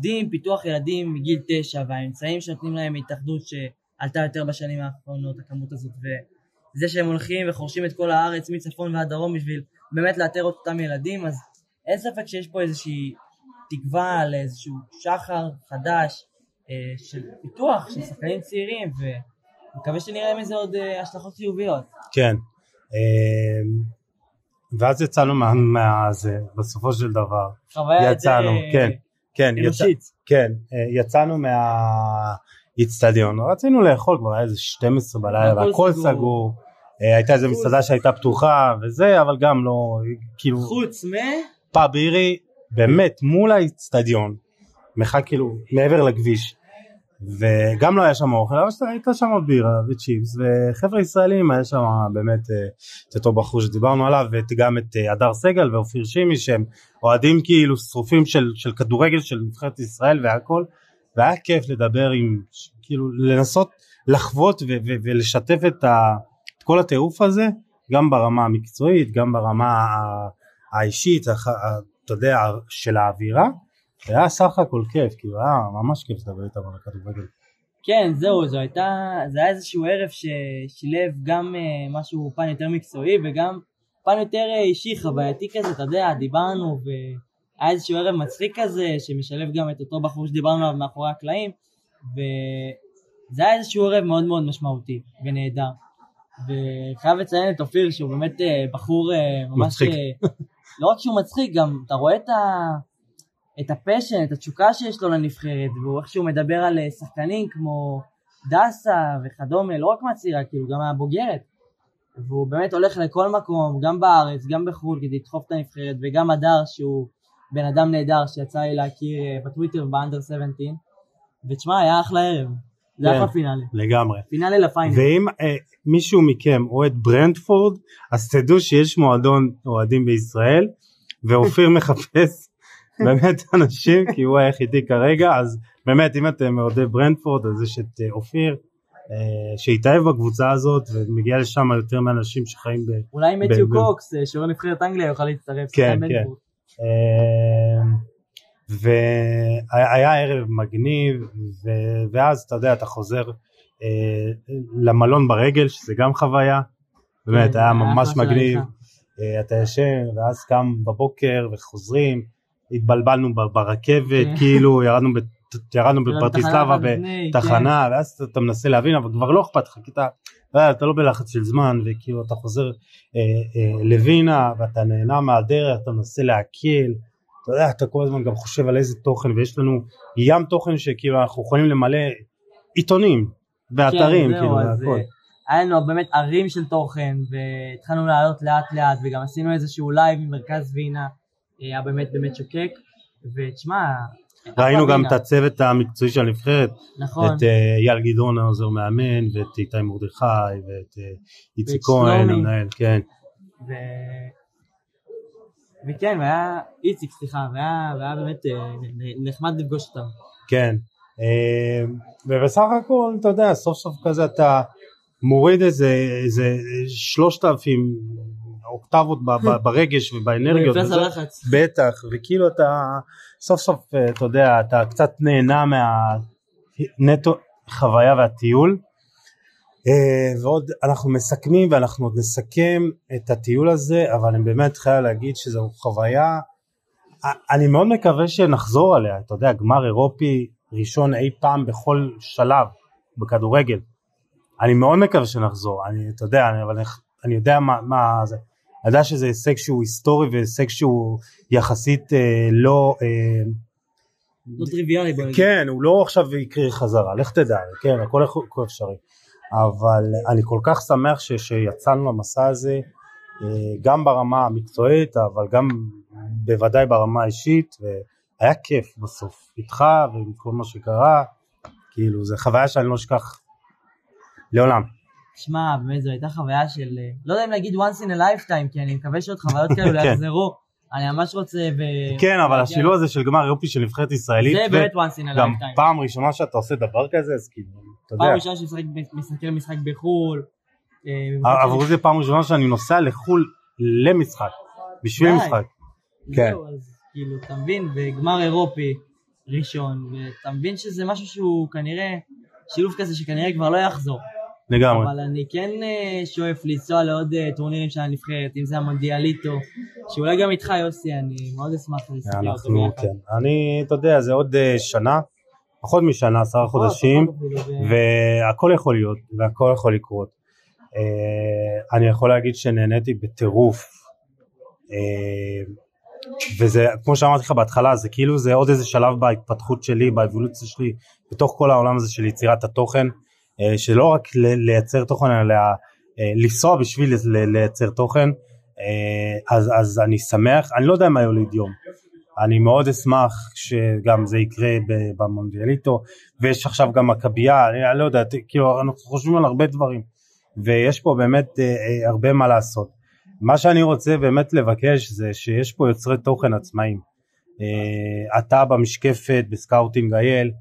עם פיתוח ילדים מגיל תשע והאמצעים שנותנים להם התאחדות שעלתה יותר בשנים האחרונות הכמות הזאת וזה שהם הולכים וחורשים את כל הארץ מצפון ועד דרום בשביל באמת לאתר את אותם ילדים אז אין ספק שיש פה איזושהי תקווה לאיזשהו שחר חדש אה, של פיתוח של שחקנים צעירים ומקווה שנראה מזה עוד אה, השלכות חיוביות. כן, אמ, ואז יצאנו מה, מה זה, בסופו של דבר. חוויה יצאנו, את כן, כן, אנושית. יצא, כן, אה, יצאנו מהאיצטדיון, רצינו לאכול כבר היה איזה 12 בלילה, הכל סגור. סגור. אה, הייתה איזה מסעדה שהייתה פתוחה וזה, אבל גם לא, כאילו... חוץ מ... פאב אירי, באמת, מול האיצטדיון, מרחק כאילו מעבר לכביש. וגם לא היה שם אוכל, אבל הייתה שם בירה וצ'יפס וחבר'ה ישראלים היה שם באמת אה, את אותו בחור שדיברנו עליו וגם את אה, הדר סגל ואופיר שימי שהם אוהדים כאילו שרופים של, של כדורגל של נבחרת ישראל והכל והיה כיף לדבר עם כאילו לנסות לחוות ו- ו- ולשתף את, ה- את כל הטירוף הזה גם ברמה המקצועית גם ברמה האישית אתה יודע של האווירה זה היה סך הכל כיף, כאילו היה ממש כיף לדבר איתם על הכדורגל. כן, זהו, זו הייתה, זה היה איזשהו ערב ששילב גם uh, משהו פן יותר מקצועי וגם פן יותר uh, אישי, חווייתי כזה, אתה יודע, דיברנו והיה איזשהו ערב מצחיק כזה שמשלב גם את אותו בחור שדיברנו עליו מאחורי הקלעים וזה היה איזשהו ערב מאוד מאוד משמעותי ונהדר. וחייב לציין את אופיר שהוא באמת uh, בחור uh, ממש... מצחיק. לא רק שהוא מצחיק, גם אתה רואה את ה... את הפשן, את התשוקה שיש לו לנבחרת, והוא איכשהו מדבר על אה, שחקנים כמו דסה וכדומה, לא רק מהצעירה, כאילו גם מהבוגרת. והוא באמת הולך לכל מקום, גם בארץ, גם בחו"ל, כדי לדחוף את הנבחרת, וגם הדר שהוא בן אדם נהדר שיצא לי להכיר אה, בטוויטר באנדר 17, ותשמע, היה אחלה ערב. זה כן, אחלה פינאלי. לגמרי. פינאלי לפיינל. ואם אה, מישהו מכם אוהד ברנדפורד, אז תדעו שיש מועדון אוהדים בישראל, ואופיר מחפש באמת אנשים כי הוא היחידי כרגע אז באמת אם אתם אוהדי ברנדפורד אז יש את אה, אופיר אה, שהתאהב בקבוצה הזאת ומגיע לשם יותר מאנשים שחיים ב... אולי מתיו קוקס אה, שהוא נבחרת אנגליה יוכל להצטרף. כן כן. והיה ערב מגניב ואז אתה יודע אתה חוזר למלון ברגל שזה גם חוויה באמת כן, היה ממש מגניב אתה ישן ואז קם בבוקר וחוזרים התבלבלנו ברכבת, כן. כאילו ירדנו, ירדנו בפרטיסלבה בתחנה, כן. ואז אתה מנסה להבין, אבל כבר לא אכפת לך, כי אתה, אה, אתה לא בלחץ של זמן, וכאילו אתה חוזר אה, אה, לווינה, ואתה נהנה מהדרך, אתה מנסה להקל, אתה יודע, אתה כל הזמן גם חושב על איזה תוכן, ויש לנו ים תוכן שכאילו אנחנו יכולים למלא עיתונים ואתרים, כן, כאילו, והכל. היה לנו באמת הרים של תוכן, והתחלנו לעלות לאט לאט, וגם עשינו איזשהו live ממרכז וינה. היה באמת באמת שוקק, ותשמע... ראינו גם את הצוות המקצועי של הנבחרת, נכון. את אה, אייל גדעון העוזר מאמן, ואת איתי מרדכי, ואת אה, איציק כהן המנהל, כן. ו... וכן, והיה איציק, סליחה, והיה, והיה באמת אה, נחמד לפגוש אותם. כן, ובסך הכל, אתה יודע, סוף סוף כזה אתה מוריד איזה, איזה שלושת אלפים אוקטבות ברגש ובאנרגיות. בטח, וכאילו אתה סוף סוף, אה, אתה יודע, אתה קצת נהנה מהנטו חוויה והטיול. אה, ועוד אנחנו מסכמים ואנחנו עוד נסכם את הטיול הזה, אבל אני באמת חייב להגיד שזו חוויה, אני מאוד מקווה שנחזור עליה, אתה יודע, גמר אירופי ראשון אי פעם בכל שלב, בכדורגל. אני מאוד מקווה שנחזור, אני, אתה יודע, אני, אבל אני, אני יודע מה, מה זה, יודע שזה הישג שהוא היסטורי והישג שהוא יחסית אה, לא, אה, לא טריוויאלי. כן, הוא לא עכשיו יקרה חזרה, לך תדע, כן, הכל הכל אפשרי. אבל אני כל כך שמח ש, שיצאנו למסע הזה, אה, גם ברמה המקצועית, אבל גם בוודאי ברמה האישית, והיה כיף בסוף, איתך ועם כל מה שקרה, כאילו, זו חוויה שאני לא אשכח לעולם. שמע, באמת זו הייתה חוויה של, אה, לא יודע אם להגיד once in a lifetime, כי אני מקווה שעוד חוויות כאלו כן. יחזרו. אני ממש רוצה ו... כן, אבל השילוב הזה של גמר יופי של נבחרת ישראלית, זה באמת once in a גם lifetime. פעם ראשונה שאתה עושה דבר כזה, אז כאילו, אתה יודע, פעם ראשונה שמשחק משחק בחו"ל. אה, במיוחד עבורי זה פעם ראשונה שאני נוסע לחו"ל למשחק, בשביל. משחק. כן. אז כאילו, אתה מבין, בגמר אירופי ראשון, ואתה מבין שזה משהו שהוא כנראה, שילוב כזה שכנראה כבר לא יחזור. לגמרי. אבל אני כן אה, שואף לנסוע לעוד אה, טורנירים של הנבחרת, אם זה המונדיאליטו, שאולי גם איתך יוסי, אני מאוד אשמח להסתכל אותו ביחד. כן. אני, אתה יודע, זה עוד אה, שנה, פחות משנה, עשרה חודשים, ו- והכל יכול להיות, והכל יכול לקרות. אני יכול להגיד שנהניתי בטירוף. וזה, כמו שאמרתי לך בהתחלה, זה כאילו זה עוד איזה שלב בהתפתחות שלי, באבולוציה שלי, בתוך כל העולם הזה של יצירת התוכן, שלא רק לייצר תוכן, אלא אה, לנסוע בשביל לייצר תוכן, אה, אז, אז אני שמח, אני לא יודע מה יוליד יום. אני מאוד אשמח שגם זה יקרה במונדיאליטו, ויש עכשיו גם מכבייה, אני, לא יודע, כאילו אנחנו חושבים על הרבה דברים, ויש פה באמת אה, אה, הרבה מה לעשות. מה שאני רוצה באמת לבקש זה שיש פה יוצרי תוכן עצמאיים. אה, אתה במשקפת, ב Scouting IL, אה,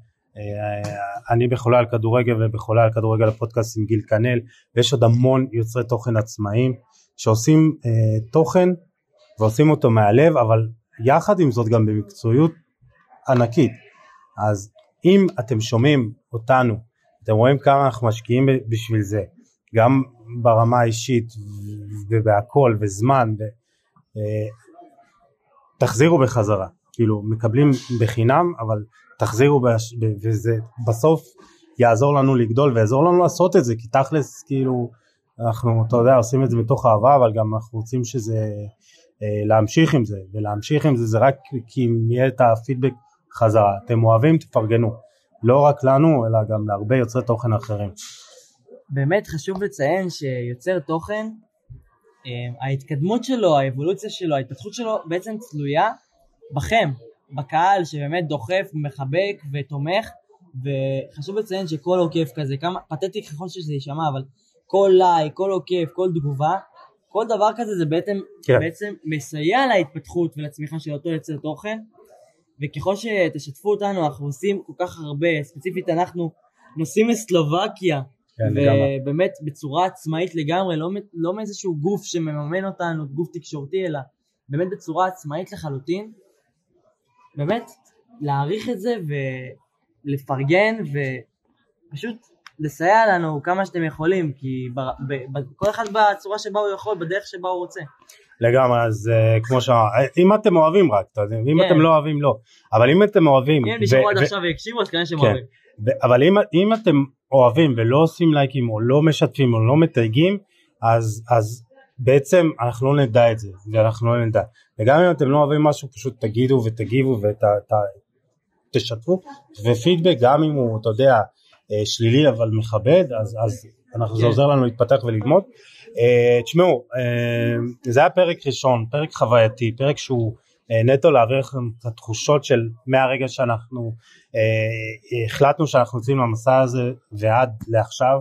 אני בחולה על כדורגל ובחולה על כדורגל הפודקאסט עם גיל כנל, ויש עוד המון יוצרי תוכן עצמאיים שעושים אה, תוכן ועושים אותו מהלב, אבל יחד עם זאת גם במקצועיות ענקית. אז אם אתם שומעים אותנו, אתם רואים כמה אנחנו משקיעים בשביל זה, גם ברמה האישית ובהכל וזמן, ו, אה, תחזירו בחזרה, כאילו מקבלים בחינם אבל תחזירו בש, וזה בסוף יעזור לנו לגדול ויעזור לנו לעשות את זה כי תכלס כאילו אנחנו אתה יודע עושים את זה מתוך אהבה אבל גם אנחנו רוצים שזה אה, להמשיך עם זה ולהמשיך עם זה זה רק כי אם יהיה את הפידבק חזרה. אתם אוהבים תפרגנו. לא רק לנו אלא גם להרבה יוצרי תוכן אחרים. באמת חשוב לציין שיוצר תוכן, אה, ההתקדמות שלו, האבולוציה שלו, ההתפתחות שלו בעצם תלויה בכם, בקהל שבאמת דוחף, מחבק ותומך, וחשוב לציין שכל עוקף כזה, כמה פתטי ככל שזה יישמע, אבל כל לייק, כל עוקף, כל תגובה, כל דבר כזה זה בעצם, כן. בעצם מסייע להתפתחות ולצמיחה של אותו יוצר תוכן, וככל שתשתפו אותנו אנחנו עושים כל כך הרבה, ספציפית אנחנו נוסעים לסלובקיה, כן. ובאמת בצורה עצמאית לגמרי, לא, לא מאיזשהו גוף שמממן אותנו, גוף תקשורתי, אלא באמת בצורה עצמאית לחלוטין. באמת, להעריך את זה ולפרגן ופשוט לסייע לנו כמה שאתם יכולים, כי בר, ב, ב, כל אחד בצורה שבה הוא יכול, בדרך שבה הוא רוצה. לגמרי אז uh, כמו שאמרת אם אתם אוהבים רק אתה יודע אם כן. אתם לא אוהבים לא אבל אם אתם אוהבים אם הם ו- נשארו עד ו- עכשיו והקשיבו, אז כנראה שהם כן. אוהבים. ו- אבל אם, אם אתם אוהבים ולא עושים לייקים או לא משתפים או לא מתייגים אז אז בעצם אנחנו לא נדע את זה ואנחנו לא נדע וגם אם אתם לא אוהבים משהו פשוט תגידו ותגיבו ותשתפו ופידבק גם אם הוא אתה יודע אה, שלילי אבל מכבד אז, אז אנחנו, זה כן. עוזר לנו להתפתח וללמוד. אה, תשמעו אה, זה היה פרק ראשון פרק חווייתי פרק שהוא נטו להעביר לכם את התחושות של מהרגע שאנחנו אה, החלטנו שאנחנו יוצאים למסע הזה ועד לעכשיו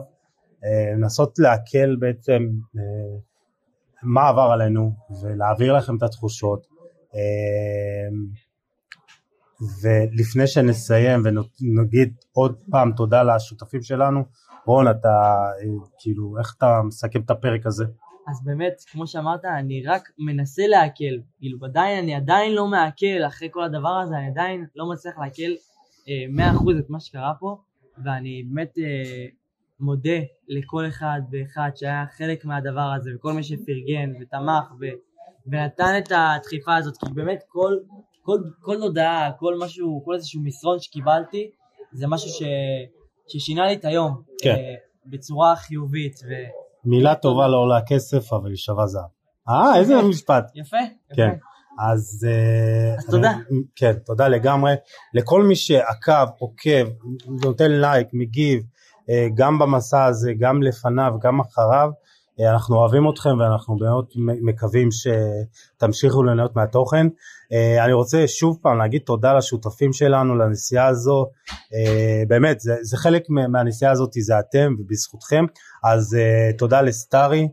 אה, לנסות להקל בעצם אה, מה עבר עלינו ולהעביר לכם את התחושות אה, ולפני שנסיים ונגיד עוד פעם תודה לשותפים שלנו רון אתה אה, כאילו איך אתה מסכם את הפרק הזה אז באמת, כמו שאמרת, אני רק מנסה להקל. כאילו, עדיין, אני עדיין לא מעכל אחרי כל הדבר הזה, אני עדיין לא מצליח אה, 100% את מה שקרה פה, ואני באמת אה, מודה לכל אחד ואחד שהיה חלק מהדבר הזה, וכל מי שפרגן ותמך ו, ונתן את הדחיפה הזאת, כי באמת כל, כל, כל הודעה, כל משהו, כל איזשהו מסרון שקיבלתי, זה משהו ש, ששינה לי את היום. כן. אה, בצורה חיובית. ו... מילה טובה לא עולה כסף אבל היא שווה זהב. אה איזה משפט. יפה. כן. יפה. אז, אה, אז תודה. אני, כן, תודה לגמרי. לכל מי שעקב, עוקב, נותן לייק, מגיב, גם במסע הזה, גם לפניו, גם אחריו, אה, אנחנו אוהבים אתכם ואנחנו מאוד מקווים שתמשיכו ליהנות מהתוכן. אה, אני רוצה שוב פעם להגיד תודה לשותפים שלנו לנסיעה הזו, אה, באמת זה, זה חלק מהנסיעה הזאת זה אתם ובזכותכם, אז אה, תודה לסטארי.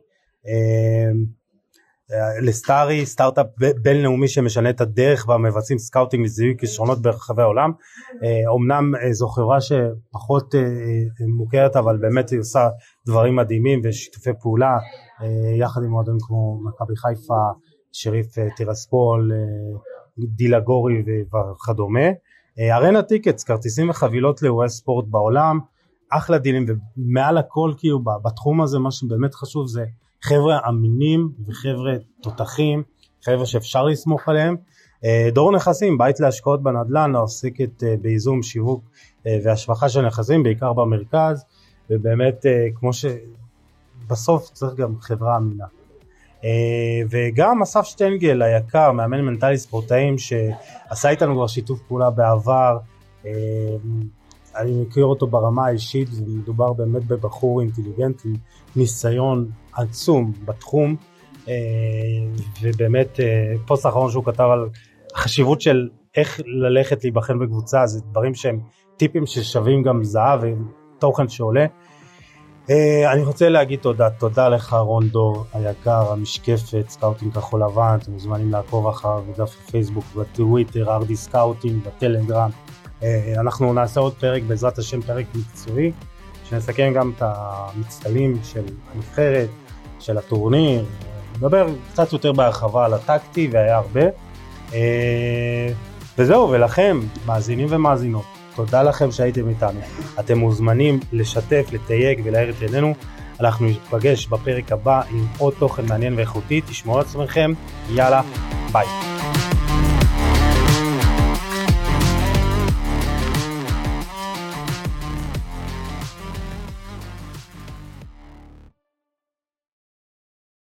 אה, לסטארי, סטארט-אפ בינלאומי שמשנה את הדרך בה מבצעים scouting לזיהוי כישרונות ברחבי העולם. אומנם זו חברה שפחות מוכרת אבל באמת היא עושה דברים מדהימים ושיתופי פעולה יחד עם מועדונים כמו מכבי חיפה, שריף טירספול, דילה גורי וכדומה. ארנה טיקטס, כרטיסים וחבילות לאירועי ספורט בעולם, אחלה דילים ומעל הכל כאילו בתחום הזה מה שבאמת חשוב זה חבר'ה אמינים וחבר'ה תותחים, חבר'ה שאפשר לסמוך עליהם. דור נכסים, בית להשקעות בנדל"ן, העוסקת בייזום, שיווק והשבחה של נכסים, בעיקר במרכז, ובאמת כמו שבסוף צריך גם חברה אמינה. וגם אסף שטיינגל היקר, מאמן מנטלי ספורטאים שעשה איתנו כבר שיתוף פעולה בעבר, אני מכיר אותו ברמה האישית ומדובר באמת בבחור אינטליגנטי, ניסיון עצום בתחום ובאמת פוסט אחרון שהוא כתב על החשיבות של איך ללכת להיבחן בקבוצה זה דברים שהם טיפים ששווים גם זהב ותוכן שעולה. אני רוצה להגיד תודה, תודה לך רון דור היקר, המשקפת, סקאוטינג כחול לבן, אתם מוזמנים לעקוב אחריו בדף הפייסבוק, בטוויטר, RD Scouting, בטלגרם. אנחנו נעשה עוד פרק בעזרת השם, פרק מקצועי, שנסכם גם את המצטיינים של הנבחרת, של הטורניר, נדבר קצת יותר בהרחבה על הטקטי והיה הרבה. וזהו, ולכם, מאזינים ומאזינות, תודה לכם שהייתם איתנו. אתם מוזמנים לשתף, לתייג ולהאיר את עינינו. אנחנו ניפגש בפרק הבא עם עוד תוכן מעניין ואיכותי, תשמעו על עצמכם, יאללה, ביי.